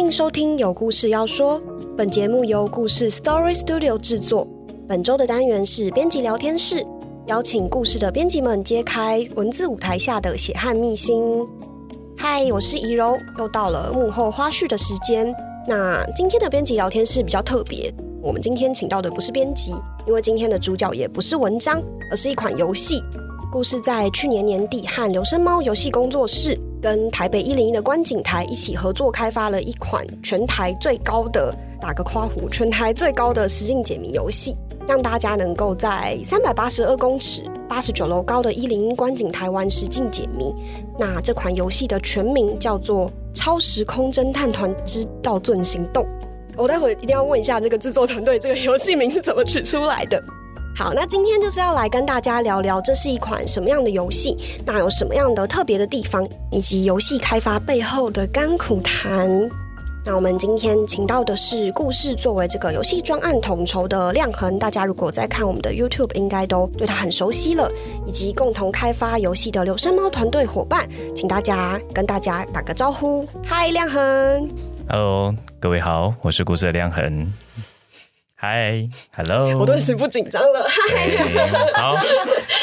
欢迎收听《有故事要说》，本节目由故事 Story Studio 制作。本周的单元是编辑聊天室，邀请故事的编辑们揭开文字舞台下的血汗秘辛。嗨，我是怡柔，又到了幕后花絮的时间。那今天的编辑聊天室比较特别，我们今天请到的不是编辑，因为今天的主角也不是文章，而是一款游戏。故事在去年年底和留声猫游戏工作室跟台北一零一的观景台一起合作开发了一款全台最高的打个夸弧，全台最高的实境解谜游戏，让大家能够在三百八十二公尺、八十九楼高的一零一观景台玩实境解谜。那这款游戏的全名叫做《超时空侦探团之盗尊行动》。我待会一定要问一下这个制作团队，这个游戏名是怎么取出来的？好，那今天就是要来跟大家聊聊，这是一款什么样的游戏？那有什么样的特别的地方，以及游戏开发背后的甘苦谈？那我们今天请到的是故事作为这个游戏专案统筹的亮恒，大家如果在看我们的 YouTube，应该都对他很熟悉了。以及共同开发游戏的留声猫团队伙伴，请大家跟大家打个招呼。嗨，亮恒。Hello，各位好，我是故事的亮恒。嗨，Hello，我顿时不紧张了。嗨，哎好，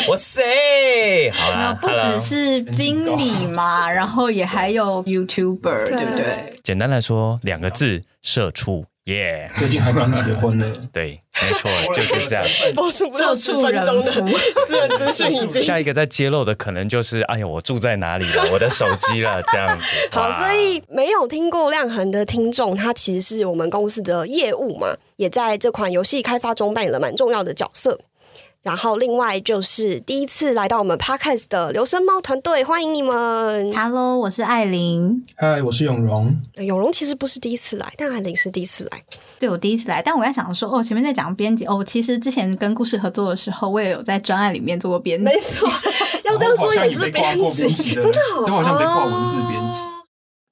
我谁？好没有，啦，不只是经理嘛，然后也还有 YouTuber，对不对？简单来说，两个字：社畜。耶、最近还刚结婚了，对，没错，就是这样。播出不到十分钟的私人资讯已经下一个在揭露的可能就是，哎呀，我住在哪里了，我的手机了，这样子。好，所以没有听过亮恒的听众，他其实是我们公司的业务嘛，也在这款游戏开发中扮演了蛮重要的角色。然后另外就是第一次来到我们 Podcast 的留声猫团队，欢迎你们。Hello，我是艾琳，嗨，我是永荣。呃永荣其实不是第一次来，但艾琳是第一次来。对我第一次来，但我在想说，哦，前面在讲编辑，哦，其实之前跟故事合作的时候，我也有在专案里面做过编辑，没错，要这样说也是编辑真的、哦。对，我好像被挂文字 编辑。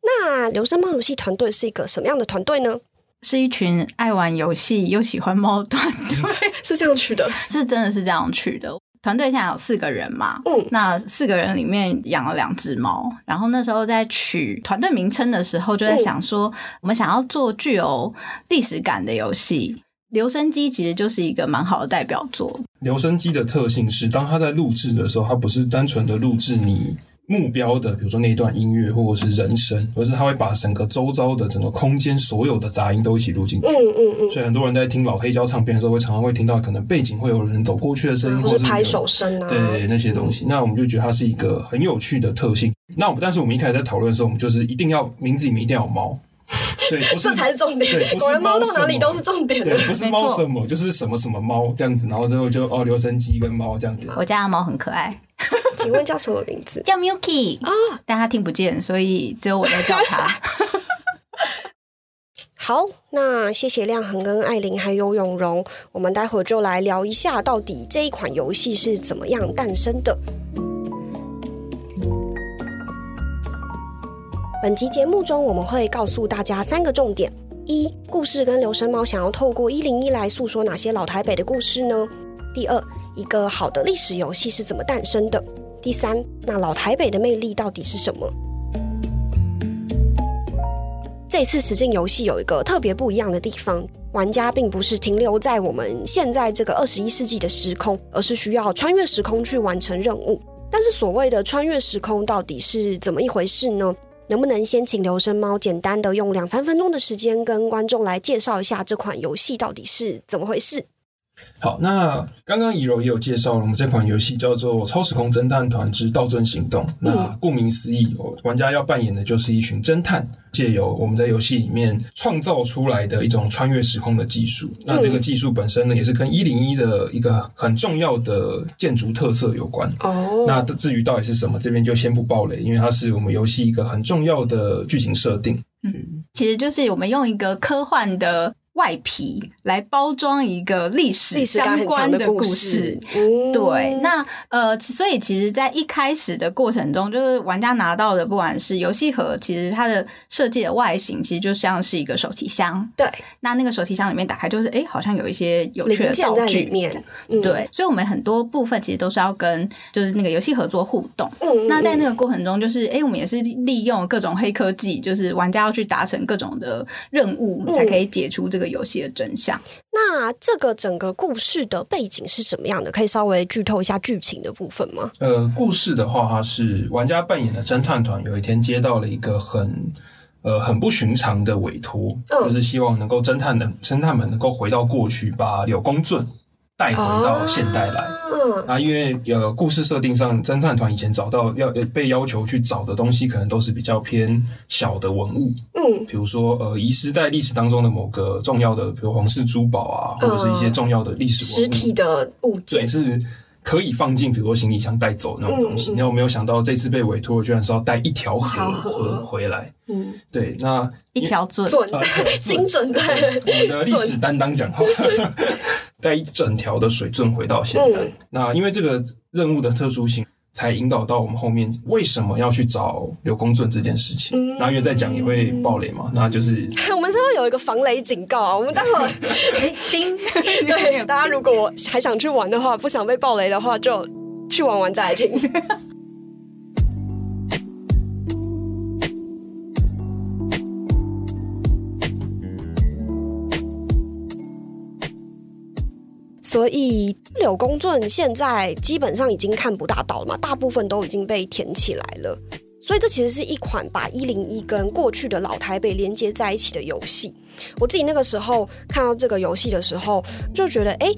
那留声猫游戏团队是一个什么样的团队呢？是一群爱玩游戏又喜欢猫的团队，是这样取的，是真的是这样取的。团队现在有四个人嘛，嗯。那四个人里面养了两只猫，然后那时候在取团队名称的时候，就在想说，我们想要做具有历史感的游戏。留声机其实就是一个蛮好的代表作，留声机的特性是，当它在录制的时候，它不是单纯的录制你目标的，比如说那一段音乐或者是人声，而是它会把整个周遭的整个空间所有的杂音都一起录进去。嗯嗯嗯，所以很多人在听老黑胶唱片的时候，会常常会听到可能背景会有人走过去的声音，或者是拍手声啊，对那些东西，那我们就觉得它是一个很有趣的特性。那我们但是我们一开始在讨论的时候，我们就是一定要名字里面一定要有猫，对，不是这才是重点果然猫到哪里都是重点对，。不是猫什么，就是什么什么猫这样子，然后最后就哦，留声机跟猫这样子。我家的猫很可爱，请问叫什么名字？叫 Milky 啊，但他听不见，所以只有我在叫他。好，那谢谢亮恒跟艾琳还有永荣，我们待会就来聊一下，到底这一款游戏是怎么样诞生的。本集节目中，我们会告诉大家三个重点：一、故事跟留声猫想要透过一零一来诉说哪些老台北的故事呢？第二，一个好的历史游戏是怎么诞生的？第三，那老台北的魅力到底是什么？这次实境游戏有一个特别不一样的地方，玩家并不是停留在我们现在这个二十一世纪的时空，而是需要穿越时空去完成任务。但是所谓的穿越时空到底是怎么一回事呢？能不能先请留声猫简单的用两三分钟的时间跟观众来介绍一下这款游戏到底是怎么回事？好，那刚刚怡柔也有介绍了，我们这款游戏叫做《超时空侦探团之道尊行动》。那顾名思义，哦玩家要扮演的就是一群侦探，借由我们在游戏里面创造出来的一种穿越时空的技术。那这个技术本身呢，也是跟一零一的一个很重要的建筑特色有关。哦，那至于到底是什么，这边就先不爆雷，因为它是我们游戏一个很重要的剧情设定。嗯其实就是我们用一个科幻的外皮来包装一个历史相关的故事，嗯对，那呃，所以其实，在一开始的过程中，就是玩家拿到的，不管是游戏盒，其实它的设计的外形，其实就像是一个手提箱。对。那那个手提箱里面打开，就是哎，好像有一些有趣的道具。在里。面，嗯，对，所以我们很多部分其实都是要跟就是那个游戏盒做互动。嗯，那在那个个过程中，就是哎，我们也是利用各种黑科技，就是玩家要去达成各种的任务，嗯。才可以解除这个游戏的真相。那这个整个故事的背景是什么样的？可以稍微剧透一下剧情的部分吗？呃，故事的话，它是玩家扮演的侦探团，有一天接到了一个很呃很不寻常的委托，嗯就是希望能够侦探的侦探们能够回到过去，把柳公圳带回到现代来。嗯啊，因为呃，故事设定上，侦探团以前找到要呃被要求去找的东西，可能都是比较偏小的文物，嗯。比如说呃，遗失在历史当中的某个重要的，比如皇室珠宝啊，或者是一些重要的历史文物，实体的物件。对，是可以放进比如说行李箱带走那种东西。那、我没有想到这次被委托，居然是要带一条河河回回来。嗯，对，那一条准，准。精准的，我们的历史担当讲话，带一整条的水圳回到现代。嗯。那因为这个任务的特殊性，才引导到我们后面为什么要去找刘公正这件事情。嗯那因为再讲也会爆雷嘛，那就是 我们是会有一个防雷警告啊？我们待会 叮，对大家如果还想去玩的话，不想被爆雷的话，就去玩完再来听。所以柳公圳现在基本上已经看不大到了嘛，大部分都已经被填起来了。所以这其实是一款把一零一跟过去的老台北连接在一起的游戏。我自己那个时候看到这个游戏的时候，就觉得，哎，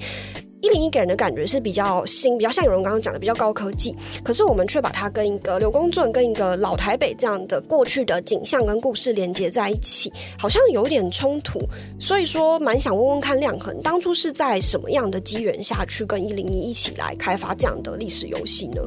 一零一给人的感觉是比较新，比较像有人刚刚讲的比较高科技，可是我们却把它跟一个刘公圳、跟一个老台北这样的过去的景象跟故事连接在一起，好像有点冲突。所以说，蛮想问问看亮恒，当初是在什么样的机缘下去跟一零一一起来开发这样的历史游戏呢？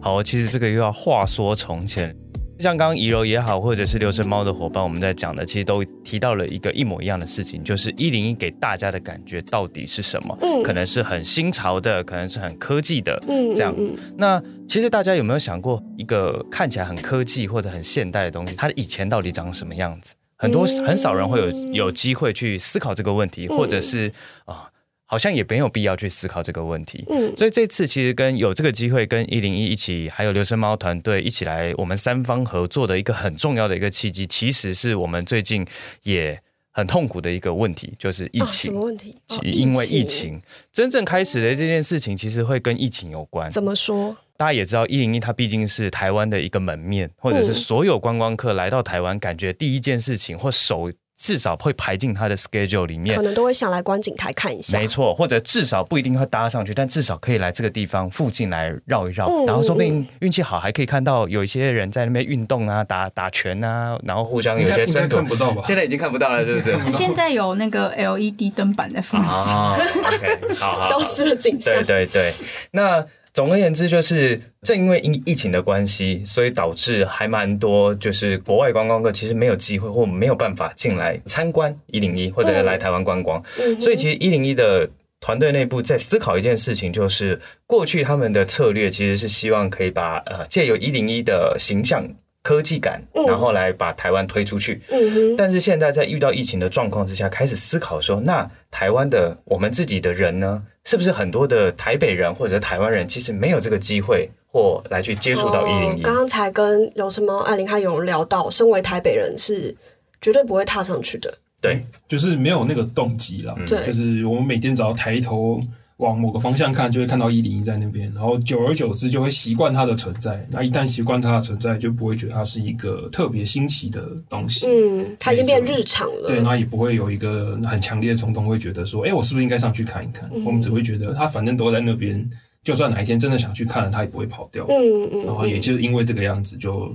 好，其实这个又要话说从前。像刚刚怡柔也好，或者是六神猫的伙伴，我们在讲的，其实都提到了一个一模一样的事情，就是一零一给大家的感觉到底是什么？嗯可能是很新潮的，可能是很科技的，嗯这样嗯那其实大家有没有想过，一个看起来很科技或者很现代的东西，它以前到底长什么样子？很多嗯很少人会有有机会去思考这个问题，或者是啊、好像也没有必要去思考这个问题。嗯所以这次其实跟有这个机会跟一零一一起，还有留声猫团队一起来，我们三方合作的一个很重要的一个契机，其实是我们最近也很痛苦的一个问题，就是疫啊，什情。么问题？哦因为疫情真正开始的这件事情，其实会跟疫情有关。怎么说？大家也知道，一零一它毕竟是台湾的一个门面，或者是嗯所有观光客来到台湾，感觉第一件事情或首至少会排进他的 schedule 里面可。能都会想来观景台看一下。没错，或者至少不一定会搭上去，但至少可以来这个地方附近来绕一绕，嗯然后说不定运气好还可以看到有一些人在那边运动啊、打打拳啊，然后互相有些争夺看。不到吧？现在已经看不到了，是不是？现在有那个 LED 灯板在放置。啊，OK，好好好，消失的景象对。对对，那总而言之，就是正因为疫疫情的关系，所以导致还蛮多就是国外观光客其实没有机会或没有办法进来参观一零一或者来台湾观光，嗯所以其实一零一的。团队内部在思考一件事情，就是过去他们的策略其实是希望可以把呃借由一零一的形象、科技感，嗯然后来把台湾推出去。嗯，但是现在在遇到疫情的状况之下，开始思考说，那台湾的我们自己的人呢，是不是很多的台北人或者是台湾人，其实没有这个机会或来去接触到一零一？哦刚刚才跟有什么、艾琳还有聊到，身为台北人是绝对不会踏上去的。对，就是没有那个动机了。对就是我们每天只要抬头往某个方向看，就会看到一零一在那边，然后久而久之就会习惯它的存在。那一旦习惯它的存在，就不会觉得它是一个特别新奇的东西。嗯，它已经变日常了。对，那也不会有一个很强烈的冲动，会觉得说，哎、我是不是应该上去看一看？嗯我们只会觉得它反正都在那边，就算哪一天真的想去看了，它也不会跑掉。嗯嗯然后也就是因为这个样子就，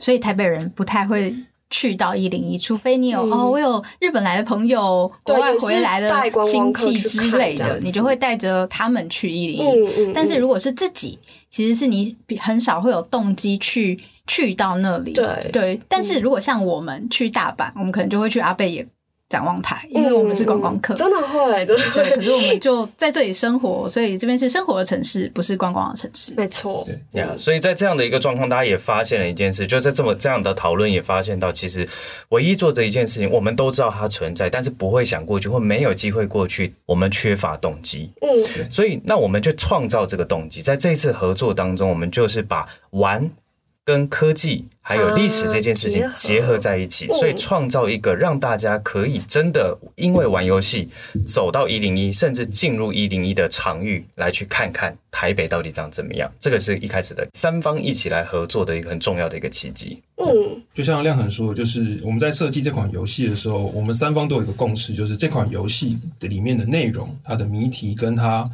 所以台北人不太会去到一零一，除非你有、嗯。哦，我有日本来的朋友，国外回来的亲戚之类的，你就会带着他们去一零一。但是如果是自己，其实是你比很少会有动机去去到那里。对。对，但是如果像我们去大阪，我们可能就会去阿贝野展望台，因为我们是观光客。真的会的，对，可是我们就在这里生活，所以这边是生活的城市，不是观光的城市。没错。对呀所以在这样的一个状况，大家也发现了一件事，就在这么这样的讨论也发现到，其实唯一做的一件事情，我们都知道它存在，但是不会想过去或没有机会过去，我们缺乏动机。嗯，所以那我们就创造这个动机，在这一次合作当中，我们就是把玩。跟科技还有历史这件事情啊结结合合在一起，嗯所以创造一个让大家可以真的因为玩游戏走到一零一，甚至进入一零一的场域来去看看台北到底长怎么样。这个是一开始的三方一起来合作的一个很重要的一个契机。嗯，就像亮恒说的，就是我们在设计这款游戏的时候，我们三方都有一个共识，就是这款游戏的里面的内容、它的谜题跟它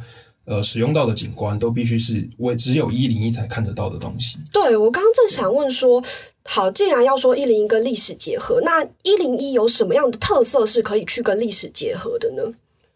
呃使用到的景观，都必须是为只有一零一才看得到的东西。对我刚刚正想问说，好，既然要说一零一跟历史结合，那一零一有什么样的特色是可以去跟历史结合的呢？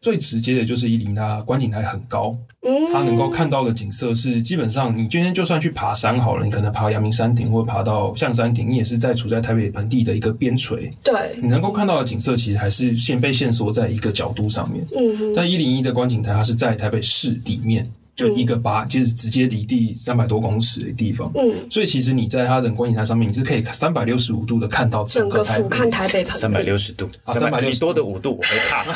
最直接的就是伊犁，它观景台很高，嗯，它能够看到的景色是基本上你今天就算去爬山好了，你可能爬阳明山顶或爬到象山顶，你也是在处在台北盆地的一个边陲，对，你能够看到的景色其实还是限被限缩在一个角度上面。嗯，但一零一的观景台，它是在台北市里面，就一个八，就是直接离地三百多公尺的地方。嗯，所以其实你在它的观景台上面，你是可以三百六十五度的看到整个个台北。俯瞰台北盆三百地，六十度，啊360你多的五度，我会怕。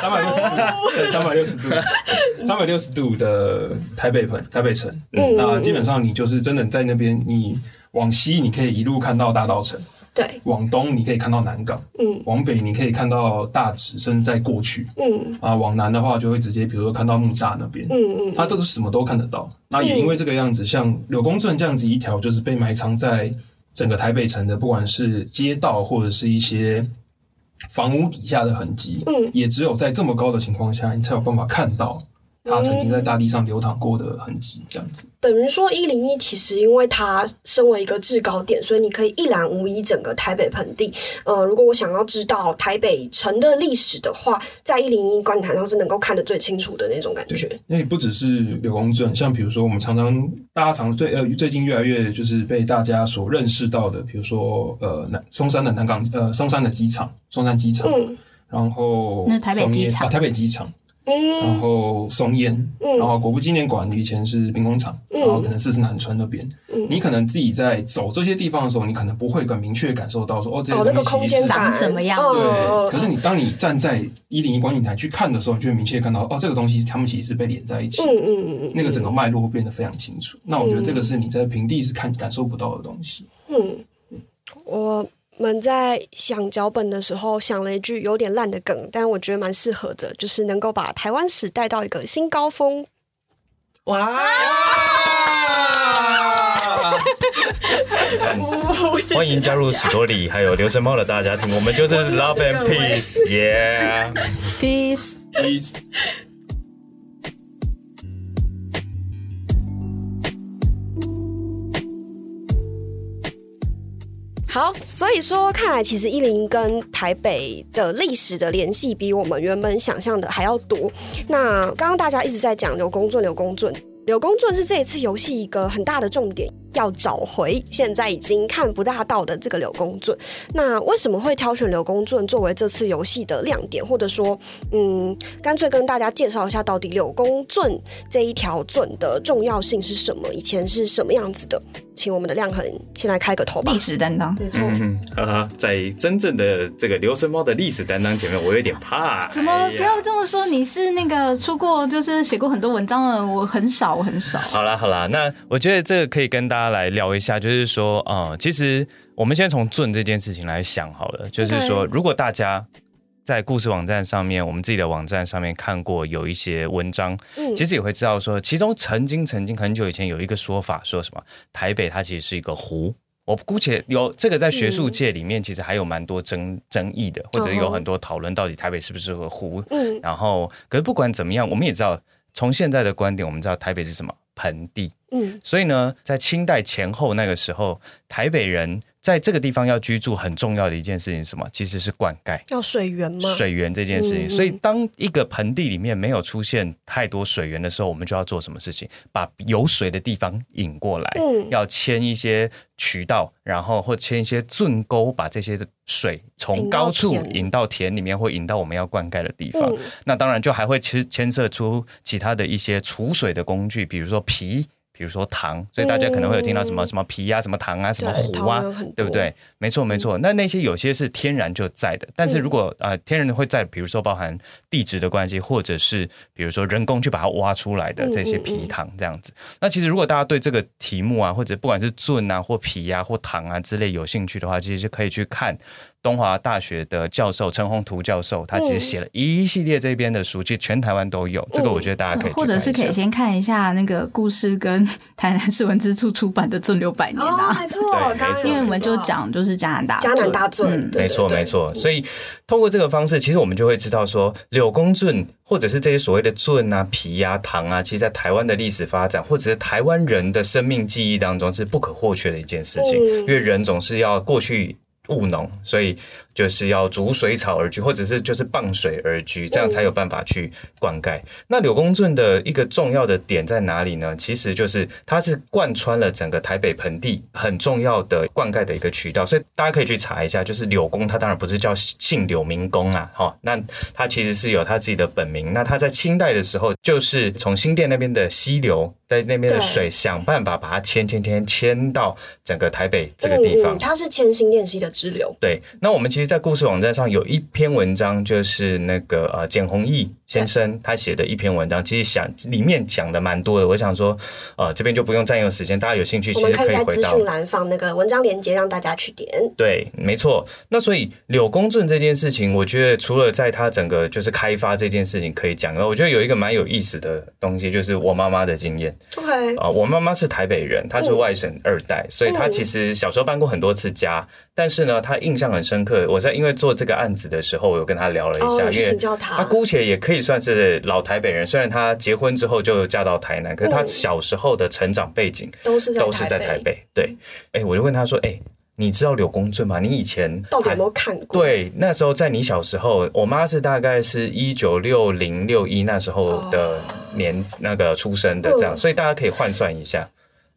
三百六十度，对，三百六十度，三百六十度的台北盆台北城。嗯那基本上你就是真的在那边，你往西你可以一路看到大道城，对，往东你可以看到南港，嗯往北你可以看到大直，甚至再过去。嗯啊，往南的话就会直接，比如说看到木栅那边，嗯嗯，它都是什么都看得到。那也因为这个样子，像柳公圳这样子一条，就是被埋藏在整个台北城的，不管是街道或者是一些房屋底下的痕迹，嗯也只有在这么高的情况下，你才有办法看到它曾经在大地上流淌过的痕迹，这样子。等于说一零一其实因为它身为一个制高点，所以你可以一览无遗整个台北盆地。呃，如果我想要知道台北城的历史的话，在一零一观坛上是能够看得最清楚的那种感觉。因为不只是柳公镇，像比如说我们常常大家常最呃最近越来越就是被大家所认识到的，比如说呃南松山的南港呃松山的机场，松山机场，嗯然后那台北机场啊台北机场，然嗯后松烟，嗯。然后国父纪念馆以前是兵工厂，嗯。然后可能四十南村那边，嗯。你可能自己在走这些地方的时候，你可能不会很明确感受到说哦，这些东西其实长什么样对，可是你当你站在一零一观景台去看的时候，你就会明确看到哦，这个东西他们其实是被连在一起的，嗯嗯嗯嗯，那个整个脉络会变得非常清楚。那我觉得这个是你在平地是看感受不到的东西。嗯，我们在想脚本的时候想了一句有点烂的梗，但我觉得蛮适合的，就是能够把台湾史带到一个新高峰。哇！欢迎加入史多里还有流神猫的大家庭，我们就是 Love and Peace，Yeah。好，所以说看来其实一零跟台北的历史的联系比我们原本想象的还要多。那刚刚大家一直在讲刘公圳，刘公圳，刘公圳是这一次游戏一个很大的重点，要找回现在已经看不大到的这个柳公圳。那为什么会挑选柳公圳作为这次游戏的亮点，或者说，嗯，干脆跟大家介绍一下到底柳公圳这一条圳的重要性是什么？以前是什么样子的？请我们的亮恒先来开个头吧历。史担当，没错，嗯，在真正的这个流神猫的历史担当前面，我有点怕。怎么哎不要这么说？你是那个出过，就是写过很多文章的，我很少，我很少。好啦好啦，那我觉得这个可以跟大家来聊一下，就是说，嗯，其实我们先从准这件事情来想好了，就是说，如果大家在故事网站上面，我们自己的网站上面看过有一些文章，嗯其实也会知道说，其中曾经曾经很久以前有一个说法，说什么台北它其实是一个湖。我姑且有这个在学术界里面，其实还有蛮多争争议的，或者有很多讨论，到底台北是不是个湖？嗯然后，可是不管怎么样，我们也知道，从现在的观点，我们知道台北是什么盆地，嗯，所以呢，在清代前后那个时候，台北人在这个地方要居住，很重要的一件事情是什么？其实是灌溉。要水源吗？水源这件事情，所以当一个盆地里面没有出现太多水源的时候，我们就要做什么事情？把有水的地方引过来，嗯要牵一些渠道，然后或牵一些圳沟，把这些的水从高处引到田里面，或引到我们要灌溉的地方。嗯那当然就还会其实牵涉出其他的一些储水的工具，比如说皮。比如说糖，所以大家可能会有听到什么嗯什么皮啊、什么糖啊、什么对糊啊对不对？没错，没错。那那些有些是天然就在的，但是如果呃天然的会在，比如说包含地质的关系，或者是比如说人工去把它挖出来的这些皮糖这样子。那其实如果大家对这个题目啊，或者不管是菌啊或皮啊或糖啊之类有兴趣的话，其实就可以去看东华大学的教授陈宏图教授，他其实写了一系列这边的书，其实全台湾都有。这个我觉得大家可以去或者是可以看一下先看一下那个故事跟台南市文资处出版的《正流百年》哦，啊，没错，对刚刚没错因为我们就有讲就是加拿大加拿大圳圳，对没错，没错。所以透过这个方式，其实我们就会知道说，柳公圳或者是这些所谓的圳啊、皮啊、糖啊，其实在台湾的历史发展，或者是台湾人的生命记忆当中是不可或缺的一件事情。嗯因为人总是要过去务农，所以就是要逐水草而居，或者是就是傍水而居，这样才有办法去灌溉。那柳公圳的一个重要的点在哪里呢？其实就是它是贯穿了整个台北盆地很重要的灌溉的一个渠道，所以大家可以去查一下。就是柳公，他当然不是叫姓柳明公啊，哈，那他其实是有他自己的本名。那他在清代的时候，就是从新店那边的溪流，在那边的水，想办法把它迁迁迁迁到整个台北这个地方嗯嗯。它是千新练习的支流，对，那我们其实，在故事网站上有一篇文章，就是那个呃简弘毅先生他写的一篇文章，其实想里面讲的蛮多的。我想说，呃，这边就不用占用时间，大家有兴趣其实可以在回到资讯栏放那个文章链接，让大家去点。对，没错。那所以柳公圳这件事情，我觉得除了在他整个就是开发这件事情可以讲，我觉得有一个蛮有意思的东西，就是我妈妈的经验。OK，啊、我妈妈是台北人，她是外省二代，所以她其实小时候搬过很多次家。但是呢，她印象很深刻。我在因为做这个案子的时候，我有跟她聊了一下，哦，因为请教他。她姑且也可以算是老台北人。虽然她结婚之后就嫁到台南，可是她嗯小时候的成长背景都是在都是在台北。对，哎，我就问她说：“哎，你知道柳公圳吗？你以前到底有没有看过？，对，那时候在你小时候，我妈是大概是一九六零六一那时候的年、那个出生的，这样，嗯所以大家可以换算一下。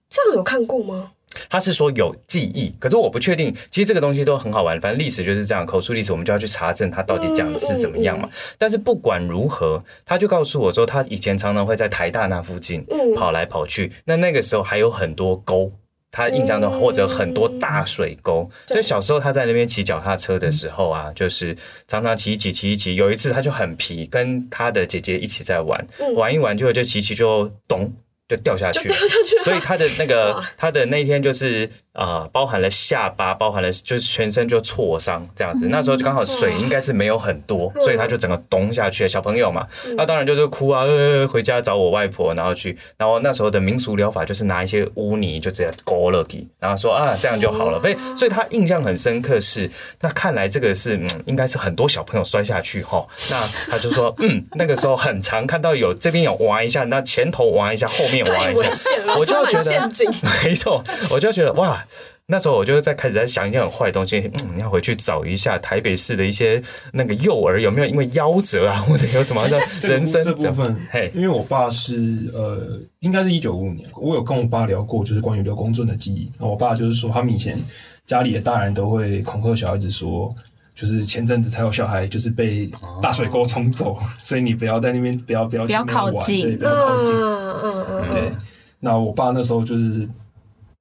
这样有看过吗？他是说有记忆，可是我不确定。其实这个东西都很好玩，反正历史就是这样，口述历史我们就要去查证他到底讲的是怎么样嘛。但是不管如何，他就告诉我说，他以前常常会在台大那附近嗯跑来跑去。那那个时候还有很多沟。他印象中，嗯或者很多大水沟，对所以小时候他在那边骑脚踏车的时候啊，就是常常骑一骑骑一骑。有一次他就很皮，跟他的姐姐一起在玩，嗯玩一玩就就骑骑就咚就掉下去了，去所以他的那个他的那一天就是呃，包含了下巴，包含了就是全身就挫伤这样子。那时候就刚好水应该是没有很多，所以他就整个咚下去了。小朋友嘛，那当然就是哭啊，呃，回家找我外婆，然后去，然后那时候的民俗疗法就是拿一些污泥就直接勾了给，然后说啊这样就好了。所以所以他印象很深刻是，那看来这个是嗯，应该是很多小朋友摔下去哈。那他就说嗯，那个时候很常看到有这边有挖一下，那前头挖一下，后面挖太一下危，险了，我就这很觉得陷阱。没错，我就觉得哇，那时候我就在开始在想一些很坏的东西，嗯，你要回去找一下台北市的一些那个幼儿有没有因为夭折啊，或者有什么的 人生这部分嘿，因为我爸是呃，应该是一九五五年，我有跟我爸聊过，就是关于刘公圳的记忆。我爸就是说，他们以前家里的大人都会恐吓小孩子说，就是前阵子才有小孩就是被大水沟冲走，所以你不要在那边不要不要不要靠近。对，不要靠近。嗯嗯嗯，对，那我爸那时候就是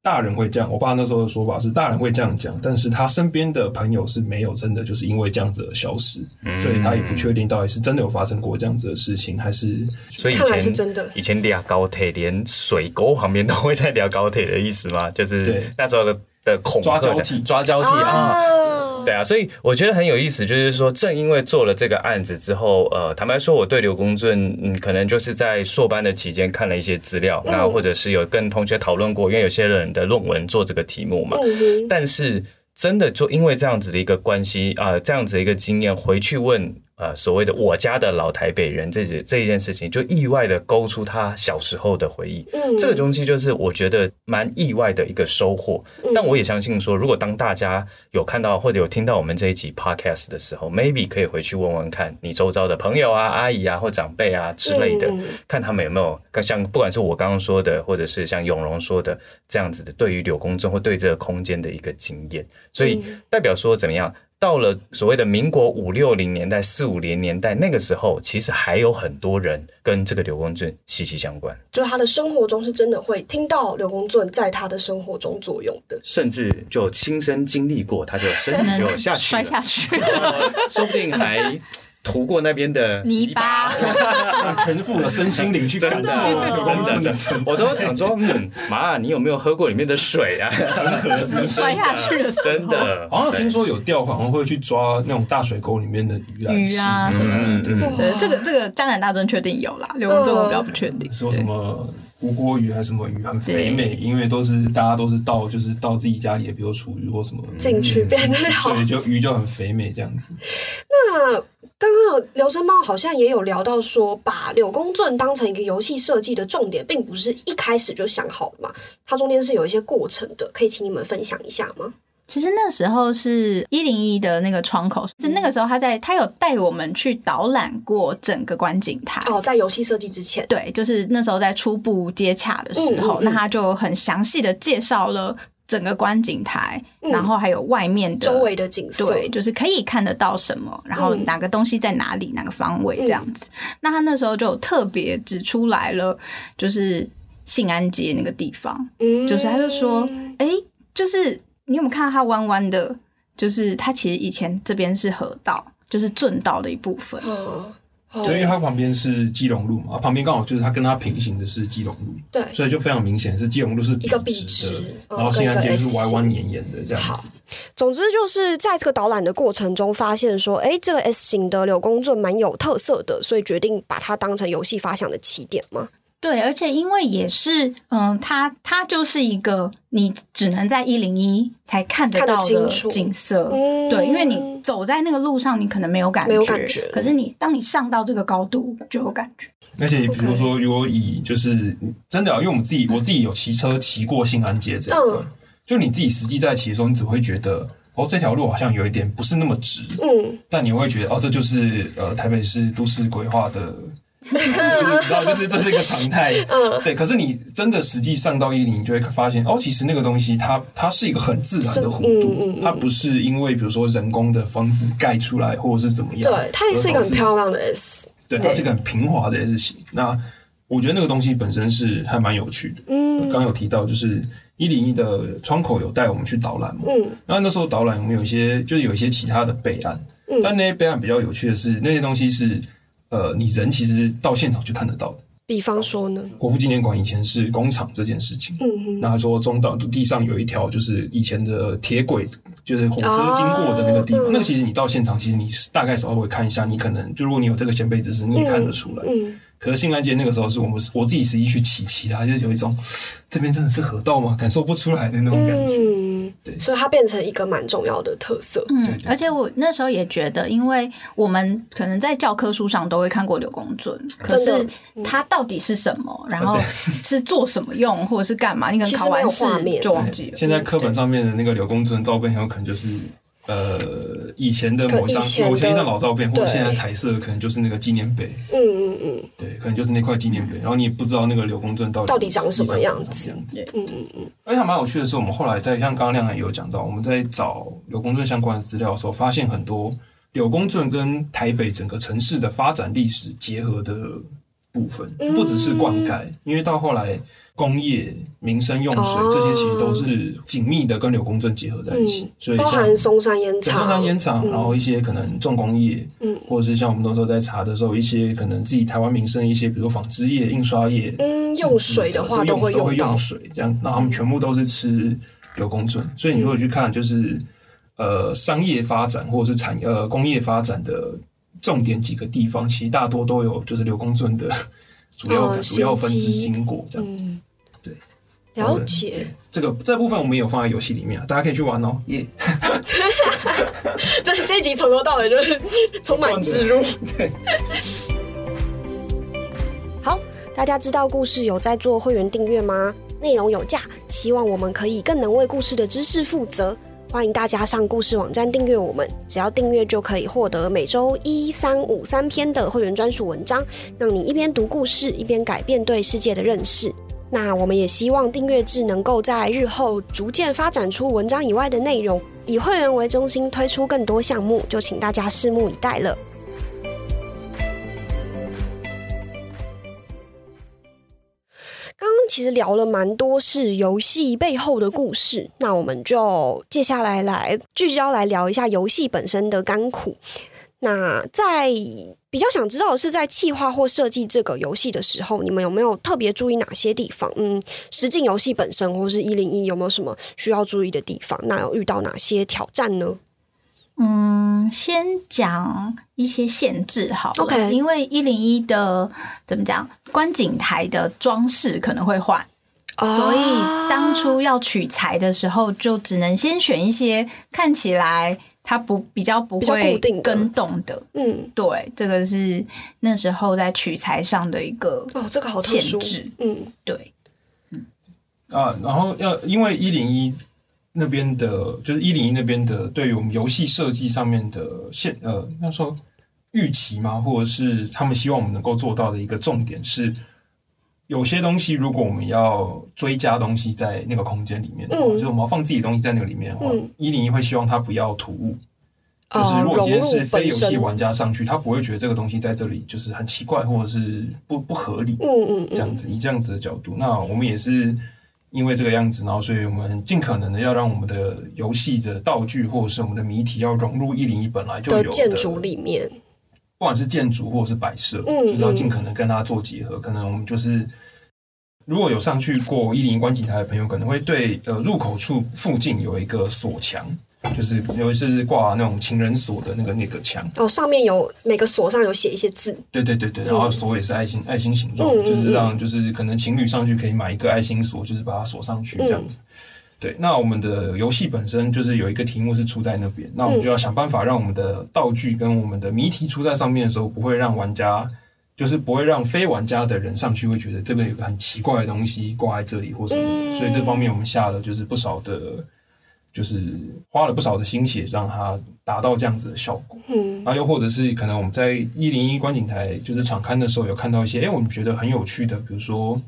大人会这样，我爸那时候的说法是大人会这样讲，但是他身边的朋友是没有真的就是因为这样子而消失，嗯。所以他也不确定到底是真的有发生过这样子的事情，还是所以以看来是前真的以前俩高铁连水沟旁边都会在聊高铁的意思吗？就是对。那时候的的恐吓的抓交替。抓交替啊。啊，对啊，所以我觉得很有意思，就是说，正因为做了这个案子之后，呃，坦白说，我对刘公正，嗯，可能就是在硕班的期间看了一些资料，那或者是有跟同学讨论过，因为有些人的论文做这个题目嘛，嗯，但是真的就因为这样子的一个关系啊、这样子的一个经验，回去问呃所谓的我家的老台北人这些这一件事情，就意外的勾出他小时候的回忆。嗯这个东西就是我觉得蛮意外的一个收获。但我也相信说，如果当大家有看到或者有听到我们这一集 podcast 的时候，maybe 可以回去问问看你周遭的朋友啊、阿姨啊或长辈啊之类的嗯，看他们有没有像不管是我刚刚说的，或者是像永荣说的这样子的，对于柳公圳或对这个空间的一个经验。所以代表说怎么样？到了所谓的民国五六零年代、四五零年代那个时候，其实还有很多人跟这个刘公圳息息相关。就是他的生活中是真的会听到刘公圳在他的生活中作用的。甚至就亲身经历过，他就身体就下去摔了，下去，说不定还涂过那边的泥巴。用全副的身心灵去感受柳公圳的。我都想说，嗯，妈，你有没有喝过里面的水啊？摔下去的时候真的，好像听说有钓，好像会去抓那种大水沟里面的鱼来吃。鱼啊什么的。嗯嗯嗯，对，这个这个江南大真确定有啦，刘文正我比较不确定。说什么吴锅鱼还是什么鱼很肥美，因为都是大家都是到就是到自己家里的，比如厨余或什么进去变得好所以就鱼就很肥美这样子。那刚刚有刘生猫好像也有聊到说，把柳公镇当成一个游戏设计的重点，并不是一开始就想好的嘛，它中间是有一些过程的，可以请你们分享一下吗？其实那时候是一零一的那个窗口，是那个时候他在他有带我们去导览过整个观景台。哦，在游戏设计之前，对，就是那时候在初步接洽的时候，嗯嗯嗯。那他就很详细的介绍了整个观景台，嗯。然后还有外面的周围的景色，对，就是可以看得到什么，然后嗯。哪个东西在哪里，哪个方位这样子。那他那时候就特别指出来了，就是信安街那个地方，嗯。就是他就说，哎、就是你有没有看到它弯弯的？就是它其实以前这边是河道，就是圳道的一部分。嗯，对因为它旁边是基隆路嘛，旁边刚好就是它跟它平行的是基隆路，对，所以就非常明显是基隆路是一个笔直的，然后新安街是 S 弯弯黏黏的这样好子。总之就是在这个导览的过程中，发现说，哎，这个 S 型的柳公圳蛮有特色的，所以决定把它当成游戏发想的起点嘛。对，而且因为也是，嗯，它它就是一个你只能在一零一才看得到的景色。嗯对，因为你走在那个路上，你可能没有感觉，没有感觉可是你当你上到这个高度，就有感觉。而且比如说，如果以就是真的啊，因为我们自己我自己有骑车骑过新安街这一段，嗯就你自己实际在骑的时候，你只会觉得哦，这条路好像有一点不是那么直，嗯，但你会觉得哦，这就是呃台北市都市规划的。就是你知道，就是这是一个常态，嗯对。可是你真的实际上到一零，你就会发现，哦，其实那个东西它它是一个很自然的弧度，嗯它不是因为比如说人工的房子盖出来或者是怎么样，对，它也是一个很漂亮的 S。对，它是一个很平滑的 S 型。那我觉得那个东西本身是还蛮有趣的。嗯刚刚有提到，就是一零一的窗口有带我们去导览嘛。嗯然后那时候导览我们有一些就是有一些其他的备案，嗯但那些备案比较有趣的是，那些东西是呃你人其实到现场就看得到的。比方说呢，国父纪念馆以前是工厂这件事情。嗯哼，那他说中岛地上有一条就是以前的铁轨，就是火车经过的那个地方。哦嗯那个其实你到现场，其实你大概稍微看一下，你可能就如果你有这个先辈知识，你也看得出来。嗯可是新安街那个时候是我们我自己实际去骑骑它，就是有一种这边真的是河道吗？感受不出来的那种感觉。嗯，对。所以它变成一个蛮重要的特色。嗯而且我那时候也觉得，因为我们可能在教科书上都会看过柳公尊，可真的。是它到底是什么，然后是做什么用，或者是干嘛，你可能考完试就忘记了。现在课本上面的那个柳公尊照片，很有可能就是呃以前的某一张某前一张老照片，或者现在彩色，可能就是那个纪念碑。嗯嗯嗯。对，可能就是那块纪念碑，然后你也不知道那个柳公圳到底到底长什么样子。嗯嗯嗯，而且还蛮有趣的是，我们后来在像刚刚亮也有讲到，我们在找柳公圳相关的资料的时候，发现很多柳公圳跟台北整个城市的发展历史结合的部分，嗯不只是灌溉，因为到后来工业、民生用水哦。这些其实都是紧密的跟柳公圳结合在一起，嗯所以像包含松山烟对厂，松山烟厂，嗯。然后一些可能重工业，嗯。或者是像我们那时候在查的时候，一些可能自己台湾民生的一些，比如说纺织业、印刷业，嗯用水的话都都会都会用水，这样，那他们全部都是吃柳公圳，所以你如果去看，就是呃商业发展或者是产呃工业发展的重点几个地方，其实大多都有就是柳公圳的 主要、哦主要分支经过这样。了解。这个这部分我们也有放在游戏里面啊，大家可以去玩哦，耶、这这集从头到尾就是充满植入。对，好，大家知道故事有在做会员订阅吗？内容有价，希望我们可以更能为故事的知识负责。欢迎大家上故事网站订阅我们，只要订阅就可以获得每周一、三、五三篇的会员专属文章，让你一边读故事，一边改变对世界的认识。那我们也希望订阅制能够在日后逐渐发展出文章以外的内容，以会员为中心推出更多项目，就请大家拭目以待了。刚刚其实聊了蛮多是游戏背后的故事，那我们就接下来来聚焦来聊一下游戏本身的甘苦。那在比较想知道的是，在企划或设计这个游戏的时候，你们有没有特别注意哪些地方？嗯，实境游戏本身或是一零一有没有什么需要注意的地方？那有遇到哪些挑战呢？嗯，先讲一些限制好了因为一零一的怎么讲，观景台的装饰可能会换。所以当初要取材的时候，就只能先选一些看起来它不比较不会固定的。跟动的。嗯，对，这个是那时候在取材上的一个哦，这个好限制。嗯。对，嗯啊，然后要因为一零一那边的，就是一零一那边的，对于我们游戏设计上面的限呃，那时候预期嘛，或者是他们希望我们能够做到的一个重点是，有些东西如果我们要追加东西在那个空间里面的话，嗯就是我们要放自己的东西在那个里面的话嗯，一零一会希望它不要突兀。就是哦如果今天是非游戏玩家上去，他不会觉得这个东西在这里就是很奇怪，或者是不不合理。嗯嗯嗯，这样子，以这样子的角度，那我们也是因为这个样子，然后所以我们尽可能的要让我们的游戏的道具或者是我们的谜题要融入一零一本来就有的的建筑，里面，不管是建筑或者是摆设，嗯就是要尽可能跟它做结合。可能我们就是如果有上去过一零一观景台的朋友，可能会对呃入口处附近有一个锁墙。就是尤其是挂那种情人锁的那个那个墙，哦，上面有每个锁上有写一些字，对对对对，然后锁也是爱心爱心形状，嗯嗯就是让就是可能情侣上去可以买一个爱心锁，就是把它锁上去这样子。对，那我们的游戏本身就是有一个题目是出在那边，那我们就要想办法让我们的道具跟我们的谜题出在上面的时候，不会让玩家。就是不会让非玩家的人上去会觉得这个有个很奇怪的东西挂在这里或什么的，嗯所以这方面我们下了就是不少的，就是花了不少的心血，让它达到这样子的效果。嗯那，又或者是可能我们在一零一观景台就是场刊的时候，有看到一些哎，我们觉得很有趣的，比如说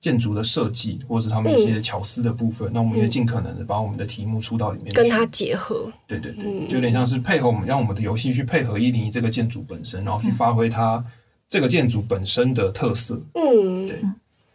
建筑的设计，或者是他们一些巧思的部分，那我们也尽可能的把我们的题目出到里面，跟它结合，对对对，就有点像是配合我们，让我们的游戏去配合一零一这个建筑本身，然后去发挥它这个建筑本身的特色。嗯，对，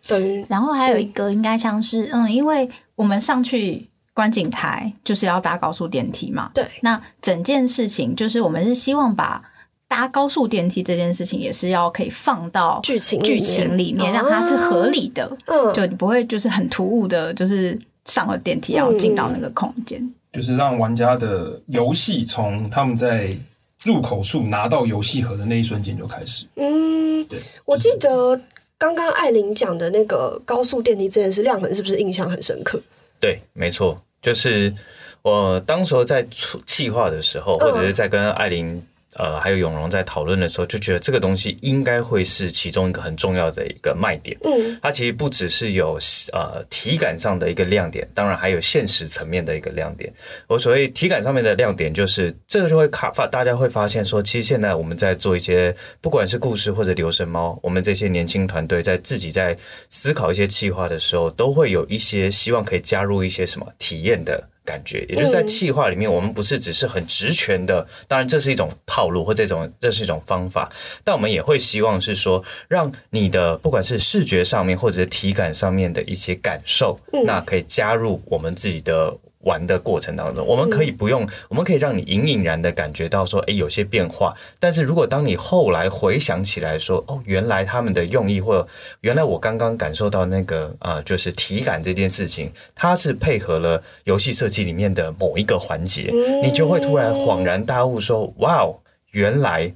对然后还有一个应该像是嗯，因为我们上去观景台就是要搭高速电梯嘛，对，那整件事情就是我们是希望把搭高速电梯这件事情也是要可以放到剧情剧情里面，让它是合理的，嗯，就你不会就是很突兀的，就是上了电梯要进到那个空间。就是让玩家的游戏从他们在入口处拿到游戏盒的那一瞬间就开始。嗯，对，我记得刚刚艾琳讲的那个高速电梯这件事，亮恒是不是印象很深刻？对，没错，就是我当时候在出企划的时候，嗯或者是在跟艾琳。呃，还有永荣在讨论的时候，就觉得这个东西应该会是其中一个很重要的一个卖点。嗯它其实不只是有呃体感上的一个亮点，当然还有现实层面的一个亮点。我所谓体感上面的亮点，就是这个就会卡发，大家会发现说，其实现在我们在做一些不管是故事或者留声猫，我们这些年轻团队在自己在思考一些计划的时候，都会有一些希望可以加入一些什么体验的。感觉，也就是在气化里面，我们不是只是很直权的，当然这是一种套路或这种这是一种方法，但我们也会希望是说，让你的不管是视觉上面或者是体感上面的一些感受，那可以加入我们自己的。玩的过程当中，我们可以不用，我们可以让你隐隐然的感觉到说，哎，有些变化。但是如果当你后来回想起来说，哦，原来他们的用意，或者原来我刚刚感受到那个呃，就是体感这件事情，它是配合了游戏设计里面的某一个环节，你就会突然恍然大悟说，哇哦，原来。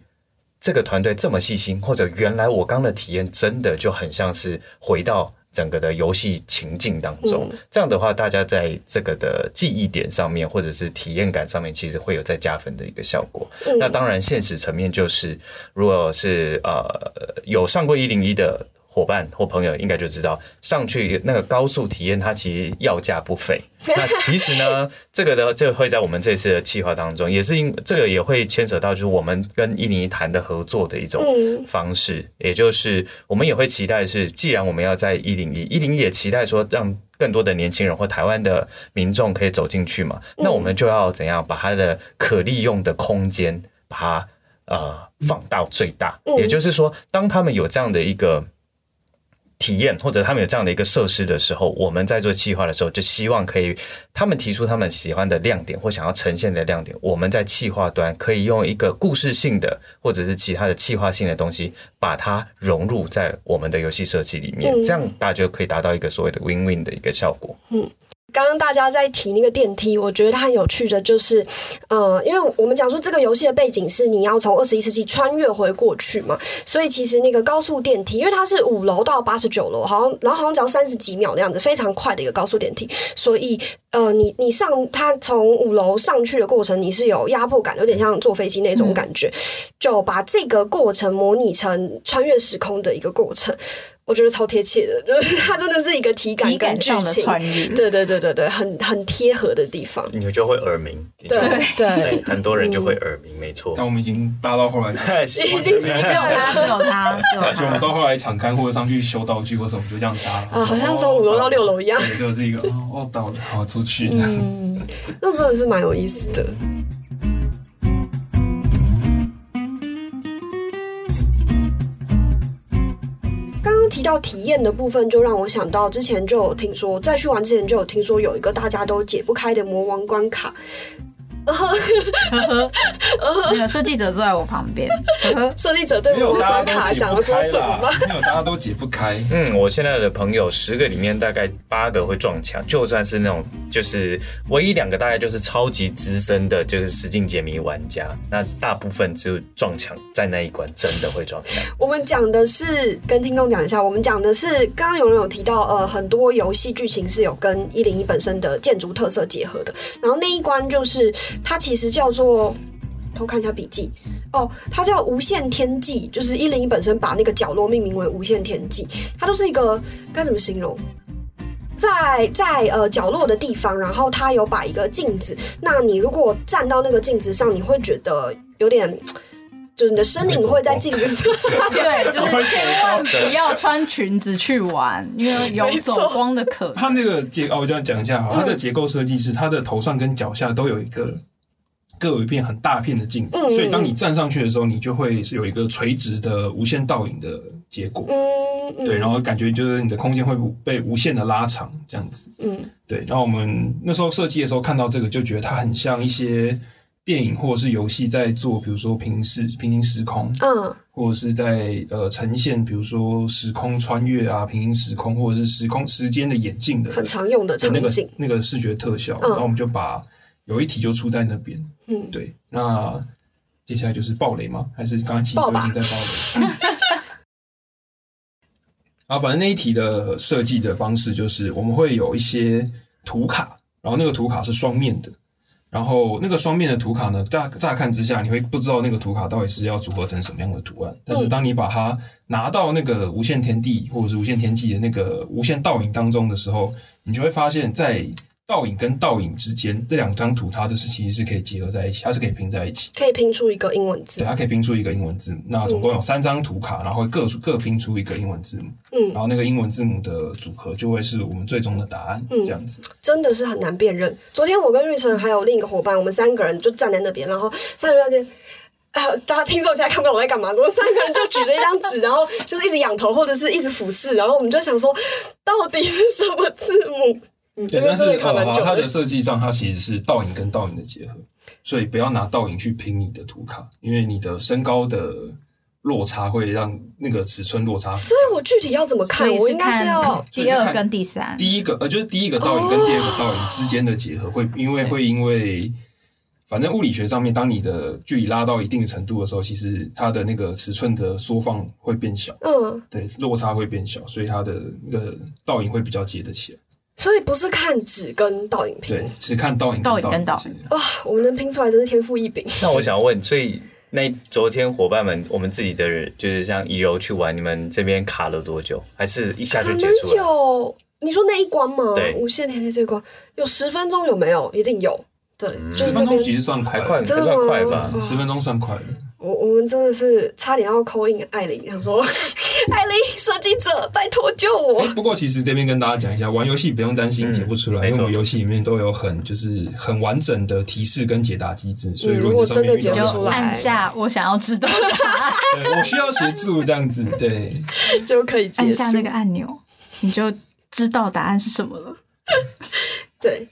这个团队这么细心，或者原来我刚的体验真的就很像是回到整个的游戏情境当中。嗯这样的话，大家在这个的记忆点上面，或者是体验感上面，其实会有再加分的一个效果。嗯那当然，现实层面就是，如果是呃有上过一零一的。伙伴或朋友应该就知道，上去那个高速体验，它其实要价不菲。那其实呢，这个呢，这个会在我们这次的计划当中，也是因这个也会牵扯到，就是我们跟一零一谈的合作的一种嗯方式，也就是我们也会期待是，既然我们要在一零一，一零一也期待说让更多的年轻人或台湾的民众可以走进去嘛，那我们就要怎样把它的可利用的空间把它呃放到最大，嗯也就是说，当他们有这样的一个。体验或者他们有这样的一个设施的时候，我们在做企划的时候，就希望可以他们提出他们喜欢的亮点或想要呈现的亮点，我们在企划端可以用一个故事性的或者是其他的企划性的东西，把它融入在我们的游戏设计里面，这样大家就可以达到一个所谓的 win win 的一个效果。刚刚大家在提那个电梯，我觉得它很有趣的就是，呃，因为我们讲说这个游戏的背景是你要从二十一世纪穿越回过去嘛，所以其实那个高速电梯，因为它是五楼到八十九楼，好像然后好像只要三十几秒那样子，非常快的一个高速电梯，所以呃，你你上它从五楼上去的过程，你是有压迫感，有点像坐飞机那种感觉，就把这个过程模拟成穿越时空的一个过程。我觉得超贴切的，就是 它真的是一个体感体跟剧感上的情，穿越。对对对对对，很很贴合的地方。你就会耳鸣，对对，很多人就会耳鸣，没错。但我们已经搭到后来，已经习只有惯他，只了。有他，而且我们。到后来场刊或者上去修道具或什么，就这样搭。啊好像从五楼到六楼一样对，就是一个哦，哦到了，好出去。嗯，那真的是蛮有意思的。到体验的部分，就让我想到之前就有听说，在去玩之前就有听说有一个大家都解不开的魔王关卡，那个设计者坐在我旁边，呵呵设计者对我有，魔王大关卡想说什么啦吗？。没有，大家都解不开。嗯，我现在的朋友十个里面大概八个会撞墙，就算是那种就是唯一两个大概就是超级资深的，就是实境解谜玩家，那大部分就撞墙在那一关真的会撞墙。我们讲的是跟听众讲一下，我们讲的是刚刚有人有提到，呃，很多游戏剧情是有跟一零一本身的建筑特色结合的。然后那一关就是它其实叫做，偷看一下笔记哦，它叫无限天际，就是一零一本身把那个角落命名为无限天际，它就是一个该怎么形容？在在呃角落的地方，然后它有摆一个镜子，那你如果站到那个镜子上，你会觉得有点。就是你的身影会在镜子上，对，就是千万不要穿裙子去玩，因为有走光的可能。它那个结哦，我这样讲一下哈，嗯它的结构设计是它的头上跟脚下都有一个各有一片很大片的镜子，嗯所以当你站上去的时候，你就会是有一个垂直的无限倒影的结果。嗯，嗯对，然后感觉就是你的空间会被无限的拉长，这样子。嗯对，然后我们那时候设计的时候看到这个，就觉得它很像一些电影或者是游戏在做，比如说平行时平行时空，嗯或者是在呃呈现，比如说时空穿越啊、平行时空，或者是时空时间的演进的很常用的的那个，那个视觉特效，嗯然后我们就把有一题就出在那边。嗯，对，那接下来就是暴雷吗？还是刚刚其实就已经在暴雷？啊反正那一题的设计的方式就是我们会有一些图卡，然后那个图卡是双面的。然后那个双面的图卡呢，乍乍看之下，你会不知道那个图卡到底是要组合成什么样的图案。但是当你把它拿到那个无限天地或者是无限天际的那个无限倒影当中的时候，你就会发现，在倒影跟倒影之间这两张图，它的是其实是可以结合在一起，它是可以拼在一起。可以拼出一个英文字对，。它可以拼出一个英文字母。那总共有三张图卡，然后会各各拼出一个英文字母，嗯然后那个英文字母的组合就会是我们最终的答案，嗯这样子。真的是很难辨认。昨天我跟玉成还有另一个伙伴，我们三个人就站在那边，然后站在那边。啊，大家听众现在看不到我在干嘛，我们三个人就举着一张纸，然后就是一直仰头或者是一直俯视，然后我们就想说，到底是什么字母？嗯，对，但是呃，它的。设计上，它其实是倒影跟倒影的结合，所以不要拿倒影去拼你的图卡，因为你的身高的落差会让那个尺寸落差。所以我具体要怎么看？我应该是要第二跟第三。第一个呃，就是第一个倒影跟第二个倒影之间的结合，会因为会因为反正物理学上面，当你的距离拉到一定的程度的时候，其实它的那个尺寸的缩放会变小，嗯，对，落差会变小，所以它的那个倒影会比较接得起来。所以不是看纸跟倒影拼对，是看倒影倒影跟倒影。哇，我们能拼出来真是天赋异禀。那我想问，所以那昨天伙伴们，我们自己的人就是像怡柔去玩，你们这边卡了多久？还是一下就结束了？有，你说那一关吗？对无限连接这一关有十分钟有没有？一定有。对，就是十分钟其实算快还快，真的快吧？哇十分钟算快的。我我们真的是差点要扣印艾琳，想说 艾琳设计者，拜托救我。不过其实这边跟大家讲一下，玩游戏不用担心解不出来，嗯因为我们游戏里面都有很就是很完整的提示跟解答机制，所以嗯如果你上面遇如果真的解到什么不出来按下我想要知道的答案，我需要协助这样子，对，就可以按下那个按钮，你就知道答案是什么了。对。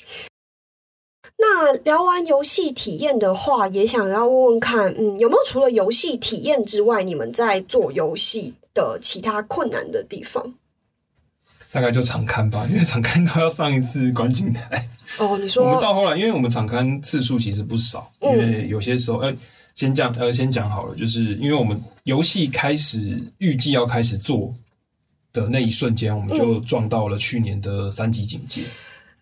那聊完游戏体验的话，也想要问问看，嗯，有没有除了游戏体验之外，你们在做游戏的其他困难的地方？大概就常看吧，因为常看都要上一次观景台。哦，你说我们，到后来，因为我们常刊次数其实不少，因嗯为有些时候，呃，先讲，呃，先讲好了，就是因为我们游戏开始预计要开始做的那一瞬间，我们就撞到了去年的三级警戒。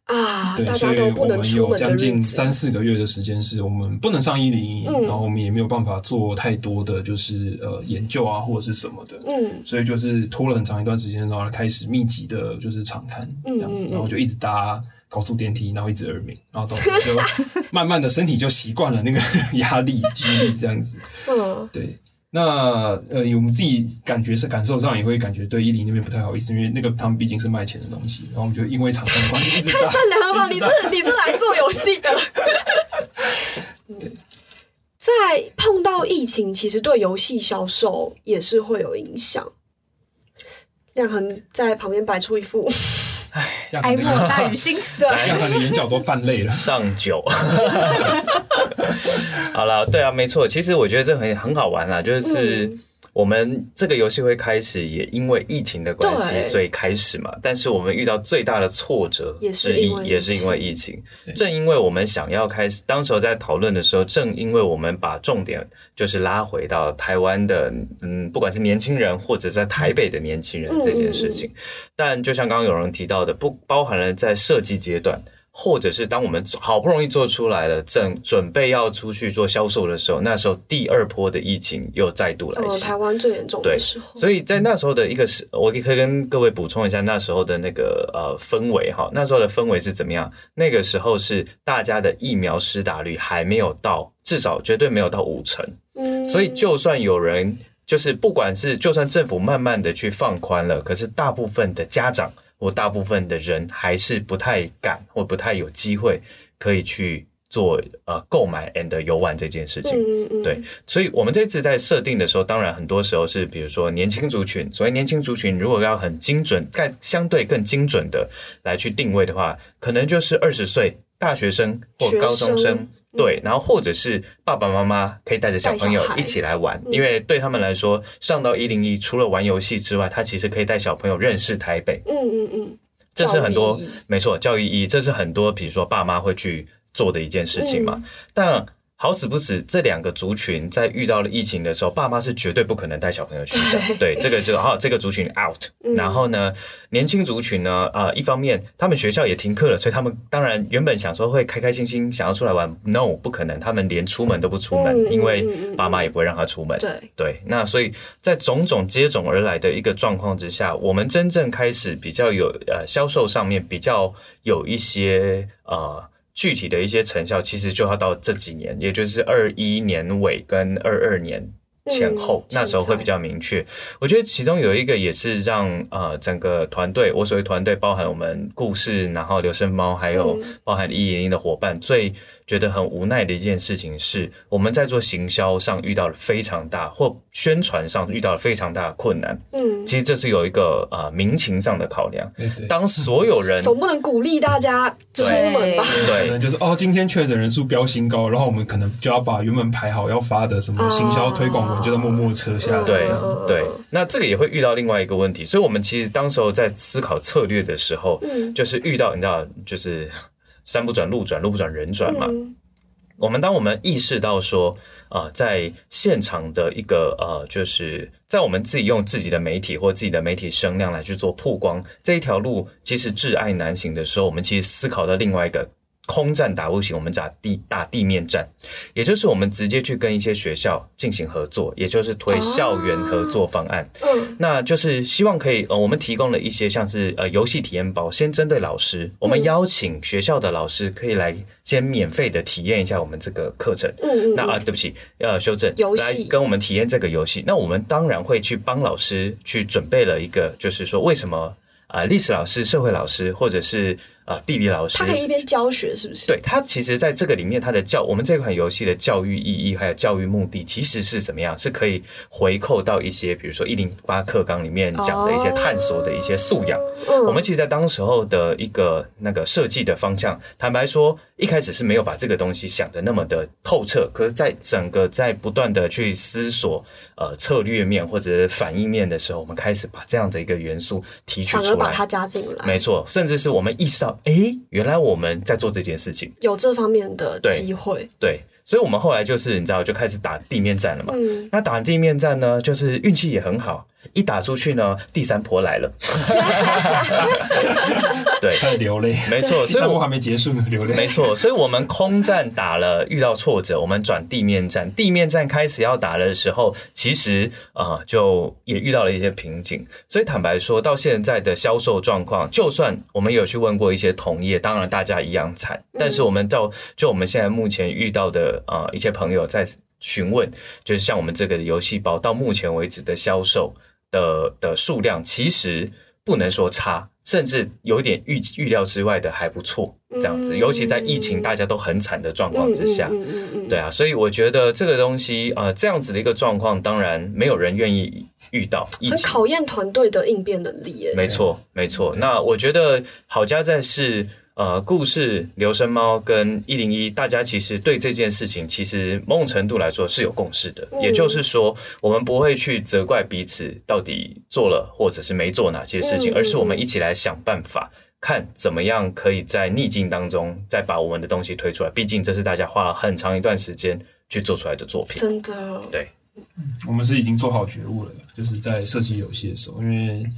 啊，对，大所以家都不能我们有将近，三四个月的时间是我们不能上一零一，嗯。然后我们也没有办法做太多的就是呃研究啊或者是什么的，嗯。所以就是拖了很长一段时间，然后开始密集的就是场刊嗯这样子嗯，嗯然后就一直搭高速电梯，然后一直耳鸣，然后就慢慢的身体就习惯了那个 压力、激励这样子。嗯，对，那呃，我们自己感觉是感受上也会感觉对伊犁那边不太好意思，因为那个他们毕竟是卖钱的东西，然后我们就因为厂商关系一直太。善良了吧？你是你是来做游戏的。在碰到疫情，其实对游戏销售也是会有影响。亮恒在旁边摆出一副让哀他的莫大于 心死。让他的眼角都泛泪了。上酒。好了，对啊，没错。其实我觉得这很很好玩啦，就是嗯我们这个游戏会开始，也因为疫情的关系，所以开始嘛。但是我们遇到最大的挫折也是因因为也是因为疫情。正因为我们想要开始，当时候在讨论的时候，正因为我们把重点就是拉回到台湾的，嗯，不管是年轻人或者在台北的年轻人嗯这件事情。但就像刚刚有人提到的，不包含了在设计阶段。或者是当我们好不容易做出来了，正准备要出去做销售的时候，那时候第二波的疫情又再度来呃袭。台湾最严重的时候，所以在那时候的一个是，我可以跟各位补充一下那时候的那个呃氛围哈，那时候的氛围是怎么样？那个时候是大家的疫苗施打率还没有到，至少绝对没有到五成，嗯所以就算有人就是不管是就算政府慢慢的去放宽了，可是大部分的家长或大部分的人还是不太敢或不太有机会可以去做呃购买 and 游玩这件事情。嗯嗯，对，所以我们这次在设定的时候，当然很多时候是比如说年轻族群，所谓年轻族群，如果要很精准、更相对更精准的来去定位的话，可能就是二十岁大学生或高中生生。对，然后或者是爸爸妈妈可以带着小朋友一起来玩，因为对他们来说，上到一零一除了玩游戏之外，他其实可以带小朋友认识台北，嗯嗯嗯，这是很多没错，教育意义，这是很多比如说爸妈会去做的一件事情嘛。嗯。但好死不死，这两个族群在遇到了疫情的时候，爸妈是绝对不可能带小朋友去的。对，这个就好，这个族群 out。然嗯后呢，年轻族群呢，啊、一方面他们学校也停课了，所以他们当然原本想说会开开心心想要出来玩，no，不可能，他们连出门都不出门，因为爸妈也不会让他出门。对，对，那所以在种种接踵而来的一个状况之下，我们真正开始比较有呃销售上面比较有一些呃具体的一些成效，其实就要到这几年，也就是二一年尾跟二二年。前后、嗯那时候会比较明确，我觉得其中有一个也是让呃整个团队，我所谓团队包含我们故事，然后留声猫，还有嗯包含一零一的伙伴，最觉得很无奈的一件事情是，我们在做行销上遇到了非常大，或宣传上遇到了非常大的困难。嗯，其实这是有一个呃民情上的考量。对对，当所有人总不能鼓励大家出门吧？可对能就是哦，今天确诊人数飙新高，然后我们可能就要把原本排好要发的什么行销推广文，就在默默撤下来。对对，那这个也会遇到另外一个问题，所以我们其实当时候在思考策略的时候，嗯就是遇到你知道，就是山不转路转，路不转人转嘛。嗯我们当我们意识到说，呃，在现场的一个呃，就是在我们自己用自己的媒体或自己的媒体声量来去做曝光这一条路，其实挚爱难行的时候，我们其实思考到另外一个。空战打不行，我们打地打地面战，也就是我们直接去跟一些学校进行合作，也就是推校园合作方案。嗯，那就是希望可以呃，我们提供了一些像是呃游戏体验包，先针对老师，我们邀请学校的老师可以来先免费的体验一下我们这个课程。嗯嗯。那啊，对不起，要修正，来跟我们体验这个游戏。那我们当然会去帮老师去准备了一个，就是说为什么啊，历史老师、社会老师或者是。啊，地理老师，他可以一边教学，是不是？对他，其实在这个里面，他的教我们这款游戏的教育意义还有教育目的，其实是怎么样？是可以回扣到一些，比如说一零八课纲里面讲的一些探索的一些素养。我们其实，在当时候的一个那个设计的方向，坦白说，一开始是没有把这个东西想的那么的透彻。可是，在整个在不断的去思索呃策略面或者反应面的时候，我们开始把这样的一个元素提取出来，把它加进来。没错，甚至是我们意识到。哎，原来我们在做这件事情，有这方面的机会。对，所以，我们后来就是你知道，就开始打地面战了嘛。嗯，那打地面战呢，就是运气也很好。一打出去呢，第三波来了，对，在流泪，没错，所以我还没结束呢，流泪，没错，所以我们空战打了，遇到挫折，我们转地面战，地面战开始要打的时候，其实啊，就也遇到了一些瓶颈，所以坦白说，到现在的销售状况，就算我们有去问过一些同业，当然大家一样惨，但是我们到就我们现在目前遇到的啊一些朋友在询问，就是像我们这个游戏包到目前为止的销售。的的数量其实不能说差，甚至有一点预预料之外的还不错，这样子。尤其在疫情大家都很惨的状况之下，对啊，所以我觉得这个东西啊，这样子的一个状况，当然没有人愿意遇到，很考验团队的应变能力。没错，没错。那我觉得好家在是。呃，故事留声猫跟一零一，大家其实对这件事情，其实某种程度来说是有共识的。也就是说，我们不会去责怪彼此到底做了或者是没做哪些事情，而是我们一起来想办法，看怎么样可以在逆境当中再把我们的东西推出来。毕竟这是大家花了很长一段时间去做出来的作品。真的，对，我们是已经做好觉悟了，就是在设计游戏的时候，因为。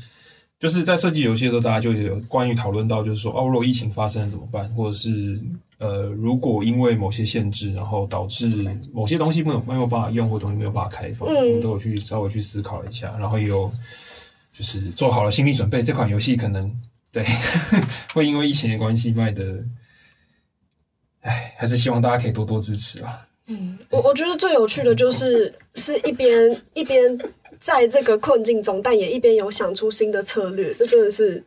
就是在设计游戏的时候，大家就有关于讨论到，就是说，哦，如果疫情发生了怎么办？或者是，呃，如果因为某些限制，然后导致某些东西没有没有办法用，或东西没有办法开放，我们都有去稍微去思考了一下，然后也有就是做好了心理准备，这款游戏可能对 会因为疫情的关系卖的，哎，还是希望大家可以多多支持吧。嗯，我我觉得最有趣的就是是一边一边。在这个困境中，但也一边有想出新的策略，这真的是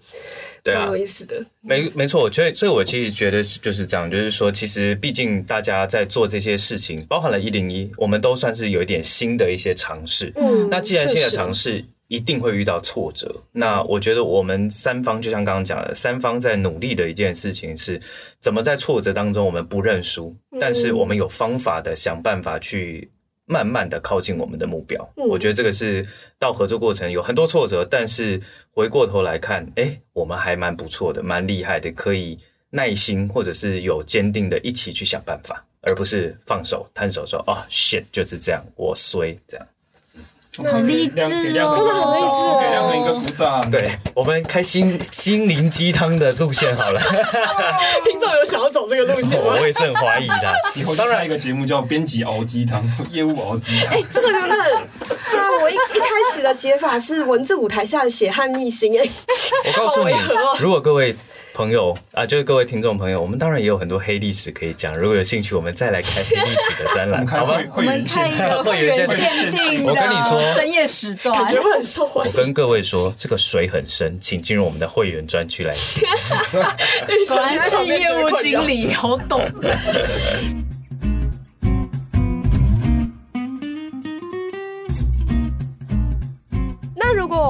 蛮有意思的。没没错，我觉得，所以我其实觉得就是这样，就是说，其实毕竟大家在做这些事情，包含了一零一，我们都算是有一点新的一些尝试。嗯，那既然新的尝试一定会遇到挫折，那我觉得我们三方就像刚刚讲的，三方在努力的一件事情是，怎么在挫折当中我们不认输，但是我们有方法的想办法去。慢慢的靠近我们的目标，我觉得这个是到合作过程有很多挫折，但是回过头来看，哎，我们还蛮不错的，蛮厉害的，可以耐心或者是有坚定的一起去想办法，而不是放手摊手说啊，shit 就是这样，我衰这样。很励志哦，真的很励志，给亮哥一个鼓掌。对我们开心心灵鸡汤的路线好了。听众有想要走这个路线吗？我也是很怀疑的。以后当然一个节目叫编辑熬鸡汤，业务熬鸡汤。哎，这个原本我一一开始的写法是文字舞台下的血汗秘辛。哎，我告诉你，如果各位。朋友啊，就是各位听众朋友，我们当然也有很多黑历史可以讲。如果有兴趣，我们再来开黑历史的展览，好吧？我们开一个 会员限定我跟你说，深夜时段感觉会很受欢迎。我跟各位说，这个水很深，请进入我们的会员专区来。果然是业务经理，好懂。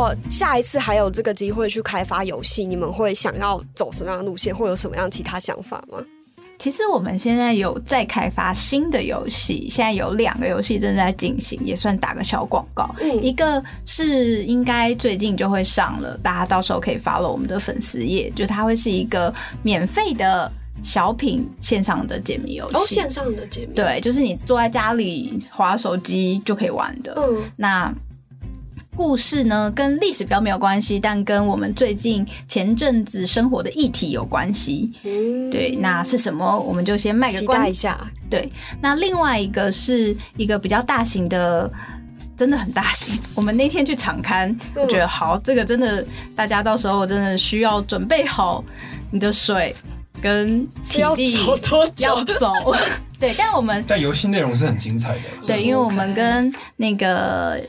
果下一次还有这个机会去开发游戏，你们会想要走什么样的路线，会有什么样其他想法吗？其实我们现在有在开发新的游戏，现在有两个游戏正在进行，也算打个小广告。嗯，一个是应该最近就会上了，大家到时候可以发了我们的粉丝页，就它会是一个免费的。小品线上的解谜游戏。哦，线上的解谜，，对，就是你坐在家里划手机就可以玩的。嗯，那故事呢，跟历史比较没有关系，但跟我们最近前阵子生活的议题有关系。嗯对，那是什么？我们就先卖个期关一下，对，那另外一个是一个比较大型的，真的很大型。我们那天去场刊，嗯我觉得好，这个真的大家到时候真的需要准备好你的水跟体要力走多久要走。对，但我们但游戏内容是很精彩的。对，因为我们跟那个。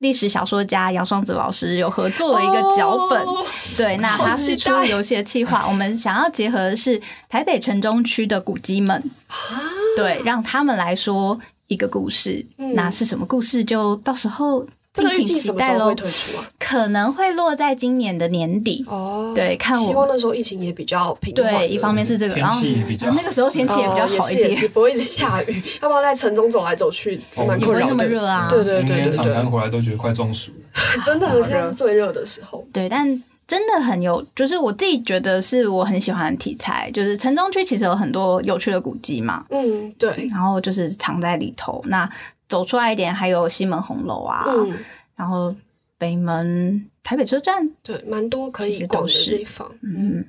历史小说家杨双子老师有合作了一个脚本，哦对，那他是出游戏的企划，我们想要结合的是台北城中区的古迹们，啊对，让他们来说一个故事。那是什么故事？就到时候嗯这个预计什么时候会。推出啊？可能会落在今年的年底。哦，对看我希望那时候疫情也比较平缓。对，一方面是这个，天然后气也比较啊那个时候天气也比较哦好一点，也是也是不会一直下雨，要不然在城中走来走去也不会那么。热啊。对对对对对，场刊回来都觉得快中暑了。真的现在是最热的时候。对，但真的很有，就是我自己觉得是我很喜欢的题材，就是城中区其实有很多有趣的古迹嘛，嗯，对，然后就是藏在里头。那走出来一点，还有西门红楼啊，嗯，然后北门台北车站，对，蛮多可以逛的地方。嗯，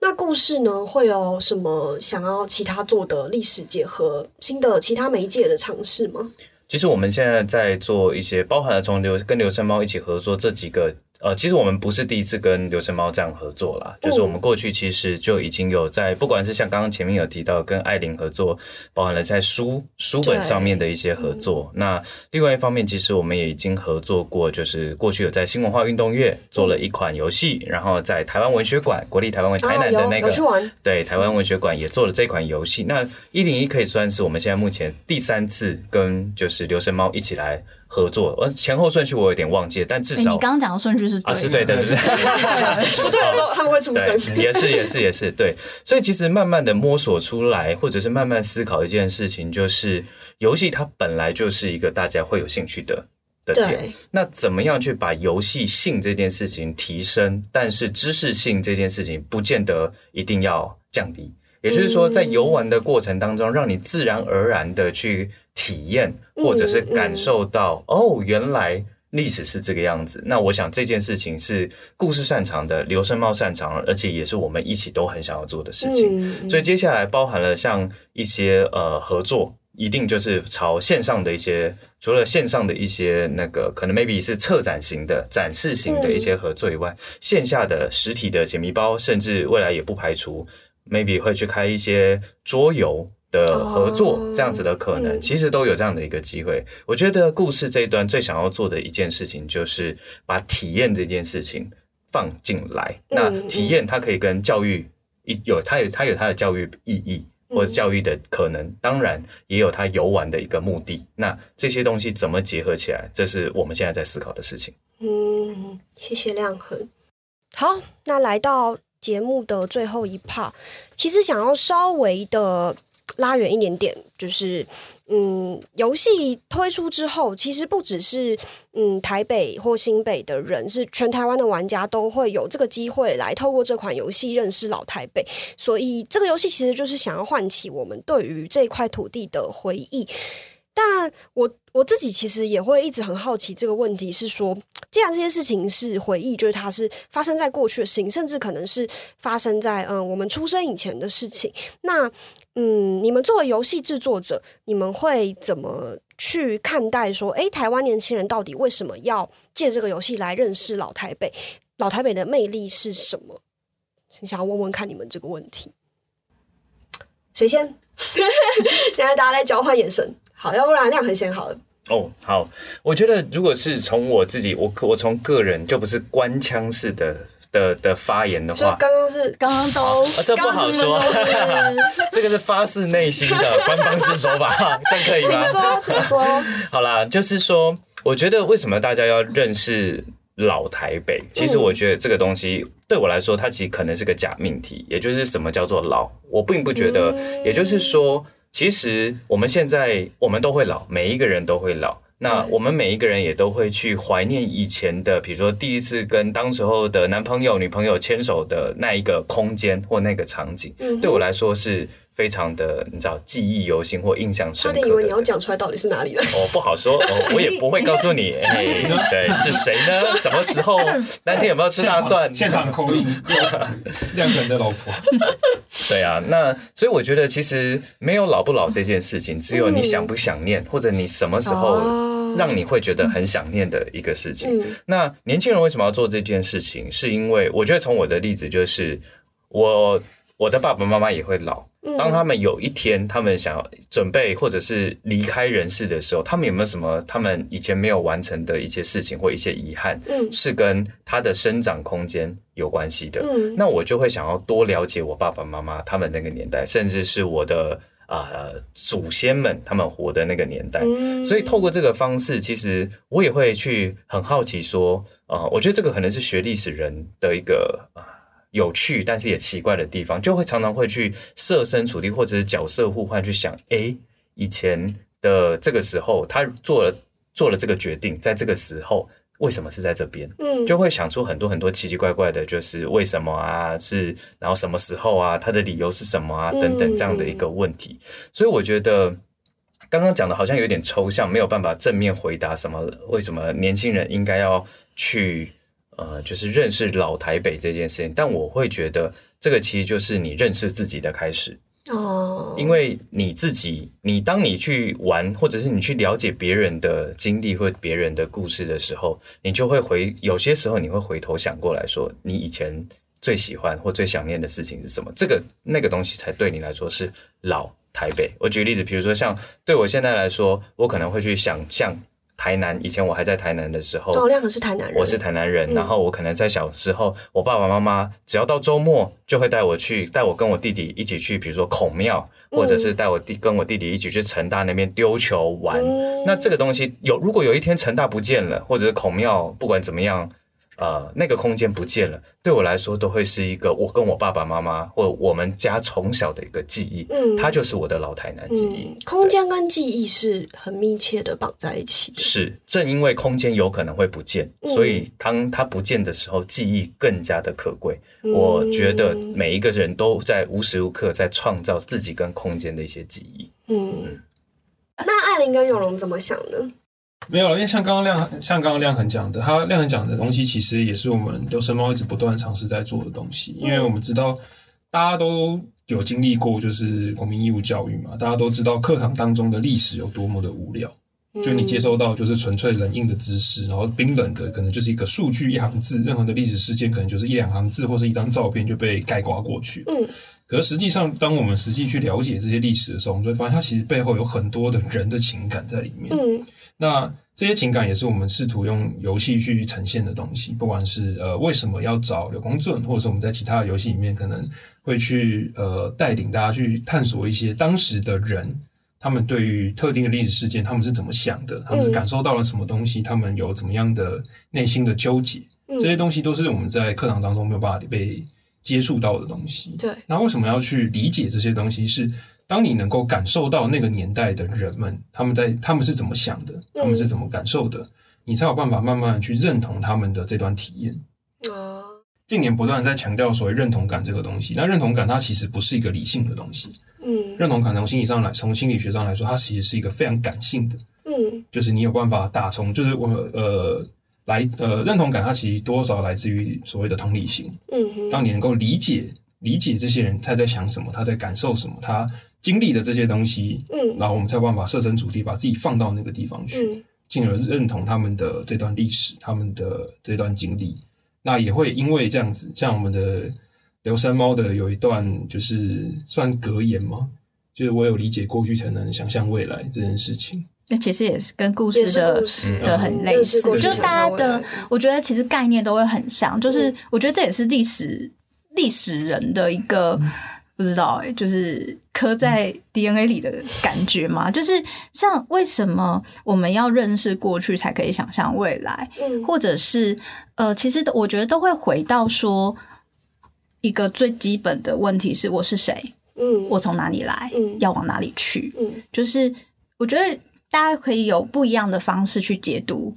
那故事呢，会有什么想要其他做的历史结合新的其他媒介的尝试吗？其实我们现在在做一些，包含了从流跟流声猫一起合作这几个。呃，其实我们不是第一次跟流程猫这样合作啦，就是我们过去其实就已经有在，不管是像刚刚前面有提到跟艾琳合作，包含了在书书本上面的一些合作。那另外一方面，其实我们也已经合作过，就是过去有在新文化运动月做了一款游戏，然后在台湾文学馆国立台湾文台南的那个对，台湾文学馆也做了这款游戏。那一零一可以算是我们现在目前第三次跟就是流神猫一起来合作，呃，前后顺序我有点忘记了，但至哎，少你刚刚讲的顺序是啊是对的，是 不对的时候他们会出声。也是也是也是对。所以其实慢慢的摸索出来，或者是慢慢思考一件事情，就是游戏它本来就是一个大家会有兴趣的。的点对，那怎么样去把游戏性这件事情提升？但是知识性这件事情不见得一定要降低。也就是说，在游玩的过程当中，让你自然而然的去体验，或者是感受到，哦，原来历史是这个样子。那我想这件事情是故事擅长的，刘胜茂擅长，而且也是我们一起都很想要做的事情。嗯，所以接下来包含了像一些呃合作，一定就是朝线上的一些，除了线上的一些那个可能 maybe 是策展型的、展示型的一些合作以外，线下的实体的解谜包，甚至未来也不排除 maybe 会去开一些桌游。的合作哦这样子的可能，嗯其实都有这样的一个机会。我觉得故事这一段最想要做的一件事情，就是把体验这件事情放进来。那嗯体验它可以跟教育一有它有它有它的教育意义或者教育的可能，当然也有它游玩的一个目的。那这些东西怎么结合起来，这是我们现在在思考的事情。嗯，谢谢亮恒。好，那来到节目的最后一 part，其实想要稍微的拉远一点点，就是嗯，游戏推出之后，其实不只是嗯台北或新北的人，是全台湾的玩家都会有这个机会来透过这款游戏认识老台北。所以这个游戏其实就是想要唤起我们对于这块土地的回忆。但我我自己其实也会一直很好奇这个问题，是说，既然这些事情是回忆，就是它是发生在过去的事情，甚至可能是发生在嗯、我们出生以前的事情，那嗯，你们作为游戏制作者，你们会怎么去看待说，诶，台湾年轻人到底为什么要借这个游戏来认识老台北？老台北的魅力是什么？想要问问看你们这个问题，谁先？现在大家在交换眼神。好，要不然亮很先好了。哦，好，我觉得如果是从我自己，我我从个人就不是官腔式的的的发言的话，刚刚是刚刚都啊，这不好说，这个是发自内心的官方式说法，这样可以吗？请说，请说。好啦，就是说，我觉得为什么大家要认识老台北？其实我觉得这个东西对我来说，它其实可能是个假命题，也就是什么叫做老？我并不觉得，也就是说。其实我们现在我们都会老，每一个人都会老。那我们每一个人也都会去怀念以前的，比如说第一次跟当时候的男朋友、女朋友牵手的那一个空间或那个场景，对我来说是。非常的，你知道，记忆犹新或印象深刻。差点以为你要讲出来到底是哪里的。哦，不好说，哦，我也不会告诉你。对，是谁呢？什么时候？那天有没有吃大蒜？现场口音，亮粉的老婆。对啊，那所以我觉得其实没有老不老这件事情，只有你想不想念，或者你什么时候让你会觉得很想念的一个事情。那年轻人为什么要做这件事情？是因为我觉得从我的例子就是我。我的爸爸妈妈也会老，当他们有一天他们想要准备或者是离开人世的时候，他们有没有什么他们以前没有完成的一些事情或一些遗憾，是跟他的生长空间有关系的？那我就会想要多了解我爸爸妈妈他们那个年代，甚至是我的啊祖先们他们活的那个年代。所以透过这个方式，其实我也会去很好奇说，啊，我觉得这个可能是学历史人的一个啊。有趣，但是也奇怪的地方，就会常常会去设身处地，或者是角色互换，去想：哎，以前的这个时候，他做了做了这个决定，在这个时候，为什么是在这边？嗯，就会想出很多很多奇奇怪怪的，就是为什么啊？是然后什么时候啊？他的理由是什么啊？等等这样的一个问题。所以我觉得刚刚讲的好像有点抽象，没有办法正面回答什么。为什么年轻人应该要去？呃，就是认识老台北这件事情，但我会觉得这个其实就是你认识自己的开始哦。因为你自己，你当你去玩，或者是你去了解别人的经历或别人的故事的时候，你就会回，有些时候你会回头想过来说，你以前最喜欢或最想念的事情是什么？这个那个东西才对你来说是老台北。我举个例子，比如说像对我现在来说，我可能会去想象。台南以前我还在台南的时候，赵亮可是台南人，我是台南人。然后我可能在小时候，我爸爸妈妈只要到周末就会带我去，带我跟我弟弟一起去，比如说孔庙，或者是带我弟跟我弟弟一起去成大那边丢球玩。那这个东西有，如果有一天成大不见了，或者是孔庙，不管怎么样。呃，那个空间不见了，对我来说都会是一个我跟我爸爸妈妈或我们家从小的一个记忆，嗯，它就是我的老台南记忆。空间跟记忆是很密切的绑在一起。是，正因为空间有可能会不见，所以当它不见的时候，记忆更加的可贵。我觉得每一个人都在无时无刻在创造自己跟空间的一些记忆。嗯，那艾琳跟永荣怎么想呢？没有了，因为像刚刚亮，像刚刚亮恒讲的，他亮恒讲的东西，其实也是我们留声猫一直不断尝试在做的东西。因为我们知道，大家都有经历过，就是国民义务教育嘛，大家都知道课堂当中的历史有多么的无聊，就你接收到就是纯粹冷硬的知识，然后冰冷的可能就是一个数据一行字，任何的历史事件可能就是一两行字或是一张照片就被盖刮过去。嗯，可是实际上，当我们实际去了解这些历史的时候，我们就会发现它其实背后有很多的人的情感在里面。嗯。那这些情感也是我们试图用游戏去呈现的东西，不管是呃为什么要找刘公正，或者是我们在其他的游戏里面可能会去呃带领大家去探索一些当时的人，他们对于特定的历史事件他们是怎么想的，他们是感受到了什么东西，他们有怎么样的内心的纠结，这些东西都是我们在课堂当中没有办法被接触到的东西。对，那为什么要去理解这些东西？是当你能够感受到那个年代的人们，他们在他们是怎么想的，他们是怎么感受的，你才有办法慢慢去认同他们的这段体验。啊，近年不断在强调所谓认同感这个东西，那认同感它其实不是一个理性的东西。嗯，认同感从心理上来，从心理学上来说，它其实是一个非常感性的。嗯，就是你有办法打从，就是我呃来呃认同感，它其实多少来自于所谓的同理心。嗯，当你能够理解理解这些人他在想什么，他在感受什么，他。经历的这些东西，嗯，然后我们才有办法设身处地，把自己放到那个地方去，进而认同他们的这段历史，他们的这段经历。那也会因为这样子，像我们的刘山猫的有一段，就是算格言嘛？就是我有理解过去，才能想象未来这件事情。那其实也是跟故事的的很类似，就是大家的，我觉得其实概念都会很像。就是我觉得这也是历史历史人的一个。不知道哎，就是刻在 DNA 里的感觉嘛，就是像为什么我们要认识过去才可以想象未来，嗯，或者是呃，其实我觉得都会回到说一个最基本的问题是我是谁，嗯，我从哪里来，嗯，要往哪里去，嗯，就是我觉得大家可以有不一样的方式去解读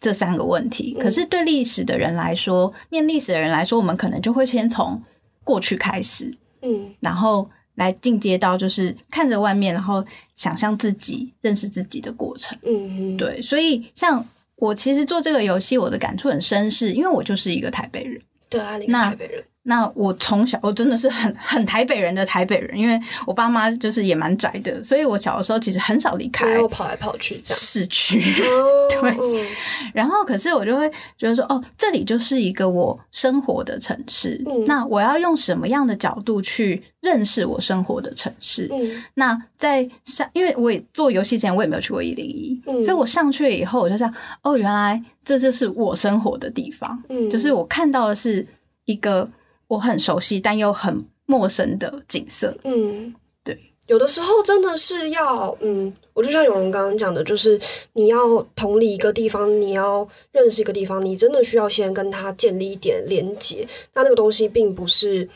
这三个问题。可是对历史的人来说，念历史的人来说，我们可能就会先从过去开始，嗯然后来进阶到就是看着外面，然后想象自己认识自己的过程。嗯嗯，对，所以像我其实做这个游戏，我的感触很深，是因为我就是一个台北人。对，啊，你是那台北人，那我从小我真的是很很台北人的台北人，因为我爸妈就是也蛮宅的，所以我小的时候其实很少离开我跑来跑去这样。市区。哦 对嗯然后，可是我就会觉得说，哦，这里就是一个我生活的城市。嗯那我要用什么样的角度去认识我生活的城市？嗯那在上，因为我也做游戏前，我也没有去过一零一，嗯所以我上去了以后，我就想，哦，原来这就是我生活的地方，嗯，就是我看到的是一个我很熟悉但又很陌生的景色。嗯，对，有的时候真的是要，嗯，我就像有人刚刚讲的，就是你要同理一个地方，你要认识一个地方，你真的需要先跟它建立一点连接。那那个东西并不是，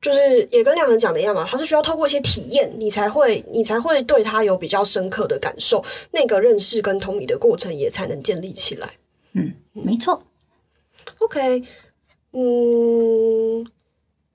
就是也跟亮恒讲的一样嘛，它是需要透过一些体验，你才会，你才会对它有比较深刻的感受，那个认识跟同理的过程也才能建立起来。嗯，没错。OK，嗯，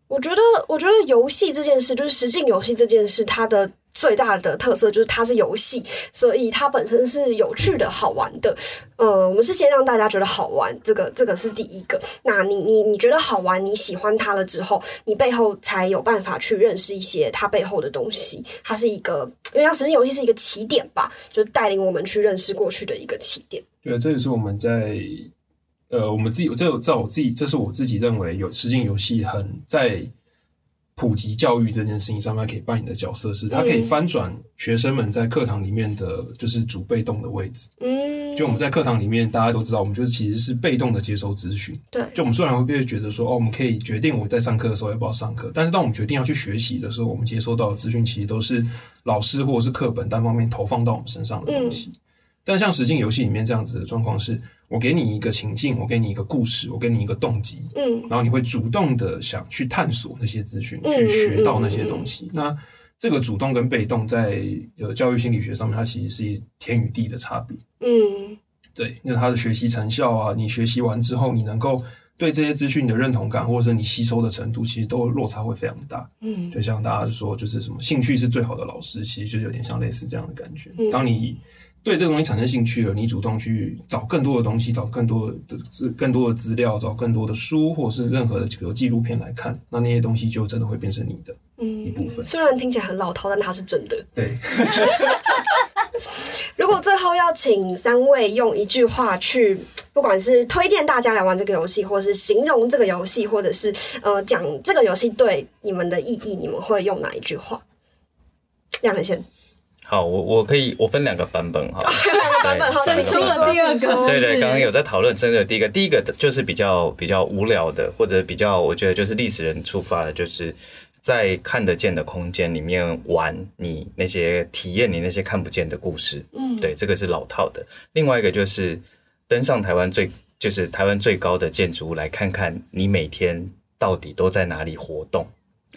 我觉得，我觉得游戏这件事，就是实境游戏这件事，它的最大的特色就是它是游戏，所以它本身是有趣的、好玩的。呃，我们是先让大家觉得好玩，这个这个是第一个。那你你你觉得好玩，你喜欢它了之后，你背后才有办法去认识一些它背后的东西。它是一个，因为它实境游戏是一个起点吧，就带领我们去认识过去的一个起点。对，这也是我们在呃，我们自己这有在我自己，这是我自己认为有实境游戏很在普及教育这件事情上面可以扮演的角色，是它可以翻转学生们在课堂里面的就是主被动的位置。嗯，就我们在课堂里面，大家都知道，我们就是其实是被动的接收资讯。对，就我们虽然会觉得说，哦，我们可以决定我在上课的时候要不要上课，但是当我们决定要去学习的时候，我们接收到的资讯其实都是老师或者是课本单方面投放到我们身上的东西。但像实境游戏里面这样子的状况是，我给你一个情境，我给你一个故事，我给你一个动机，嗯然后你会主动的想去探索那些资讯，嗯去学到那些东西。那这个主动跟被动在呃教育心理学上面，它其实是天与地的差别。嗯对，那他的学习成效啊，你学习完之后，你能够对这些资讯的认同感，或者是你吸收的程度，其实都落差会非常大。嗯就像大家说，就是什么兴趣是最好的老师，其实就有点像类似这样的感觉。嗯当你对这个东西产生兴趣了，你主动去找更多的东西，找更多的资、更多的资料，找更多的书，或者是任何的比如纪录片来看，那那些东西就真的会变成你的一部嗯，分。虽然听起来很老套，但它是真的。对，如果最后要请三位用一句话去，不管是推荐大家来玩这个游戏，或是形容这个游戏，或者是呃讲这个游戏对你们的意义，你们会用哪一句话？亮很先，好，我我可以我分两个版本哈。版本好，对请说出了第二个对对，刚刚有在讨论真的第一个，第一个就是比较比较无聊的，或者比较我觉得就是历史人出发的，就是在看得见的空间里面玩你那些体验你那些看不见的故事。嗯，对，这个是老套的。另外一个就是登上台湾最就是台湾最高的建筑物，来看看你每天到底都在哪里活动。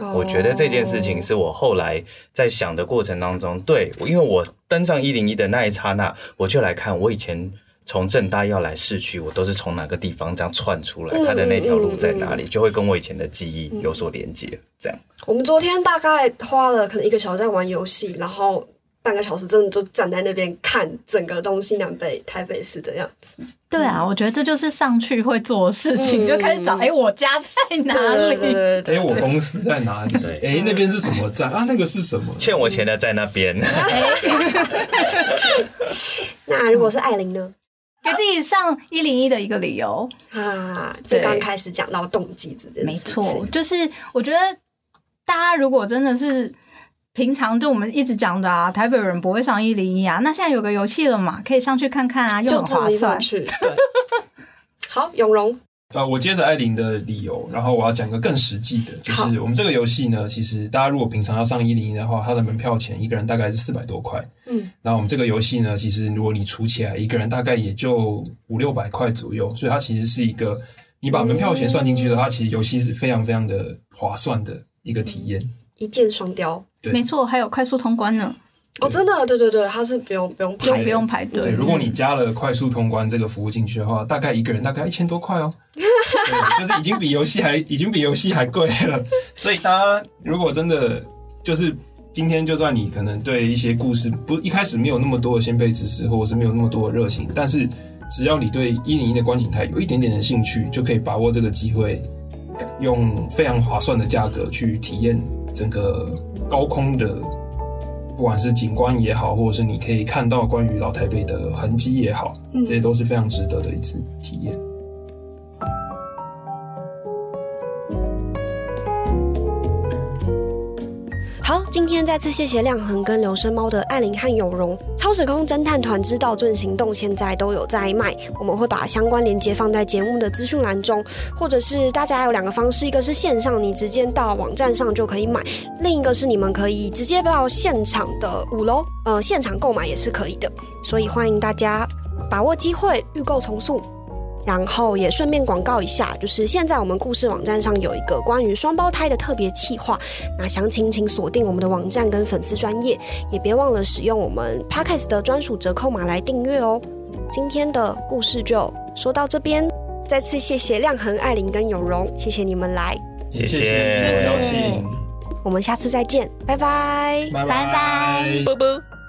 哦我觉得这件事情是我后来在想的过程当中，对，因为我登上一零一的那一刹那，我就来看我以前从正大要来市区，我都是从哪个地方这样窜出来，嗯它的那条路在哪里，就会跟我以前的记忆有所连接。这样，我们昨天大概花了可能一个小时在玩游戏，然后半个小时真的就站在那边看整个东西南北台北市的样子。对啊，我觉得这就是上去会做的事情，嗯就开始找，哎、我家在哪里？对对哎，我，公司在哪里？对哎，那边是什么站啊？那个是什么？欠我钱的在那边。那如果是艾琳呢？给自己上一零一的一个理由，啊，这对刚开始讲到动机这件事情，没错，就是我觉得大家如果真的是平常就我们一直讲的啊，台北人不会上一零一啊，那现在有个游戏了嘛，可以上去看看啊，又很划算。对，好，永荣，啊，我接着艾琳的理由，然后我要讲一个更实际的，就是我们这个游戏呢，其实大家如果平常要上一零一的话，它的门票钱一个人大概是四百多块。嗯，那我们这个游戏呢，其实如果你除起来，一个人大概也就五六百块左右，所以它其实是一个你把门票钱算进去的话，它其实游戏是非常非常的划算的一个体验。一箭双雕。对没错，还有快速通关呢。哦，真的，对对对，它是不用不用排，不用排队。对，如果你加了快速通关这个服务进去的话，大概一个人大概一千多块哦，对就是已经比游戏还 已经比游戏还贵了。所以大家如果真的就是今天，就算你可能对一些故事不一开始没有那么多的先辈知识，或者是没有那么多的热情，但是只要你对一零一的观景台有一点点的兴趣，就可以把握这个机会，用非常划算的价格去体验整个高空的。不管是景观也好，或者是你可以看到关于老台北的痕迹也好，这些都是非常值得的一次体验。好，今天再次谢谢亮恒跟留声猫的艾琳和有容。超时空侦探团之道尊行动现在都有在卖，我们会把相关链接放在节目的资讯栏中，或者是大家还有两个方式，一个是线上，你直接到网站上就可以买；另一个是你们可以直接到现场的五楼，呃，现场购买也是可以的。所以欢迎大家把握机会，预购重塑。然后也顺便广告一下，就是现在我们故事网站上有一个关于双胞胎的特别企划，那详情请锁定我们的网站跟粉丝专业，也别忘了使用我们 Podcast 的专属折扣码来订阅哦。今天的故事就说到这边，再次谢谢亮恒、艾琳跟有容，谢谢你们来，谢谢。邀请，我们下次再见，拜。拜，拜。拜拜。啵啵。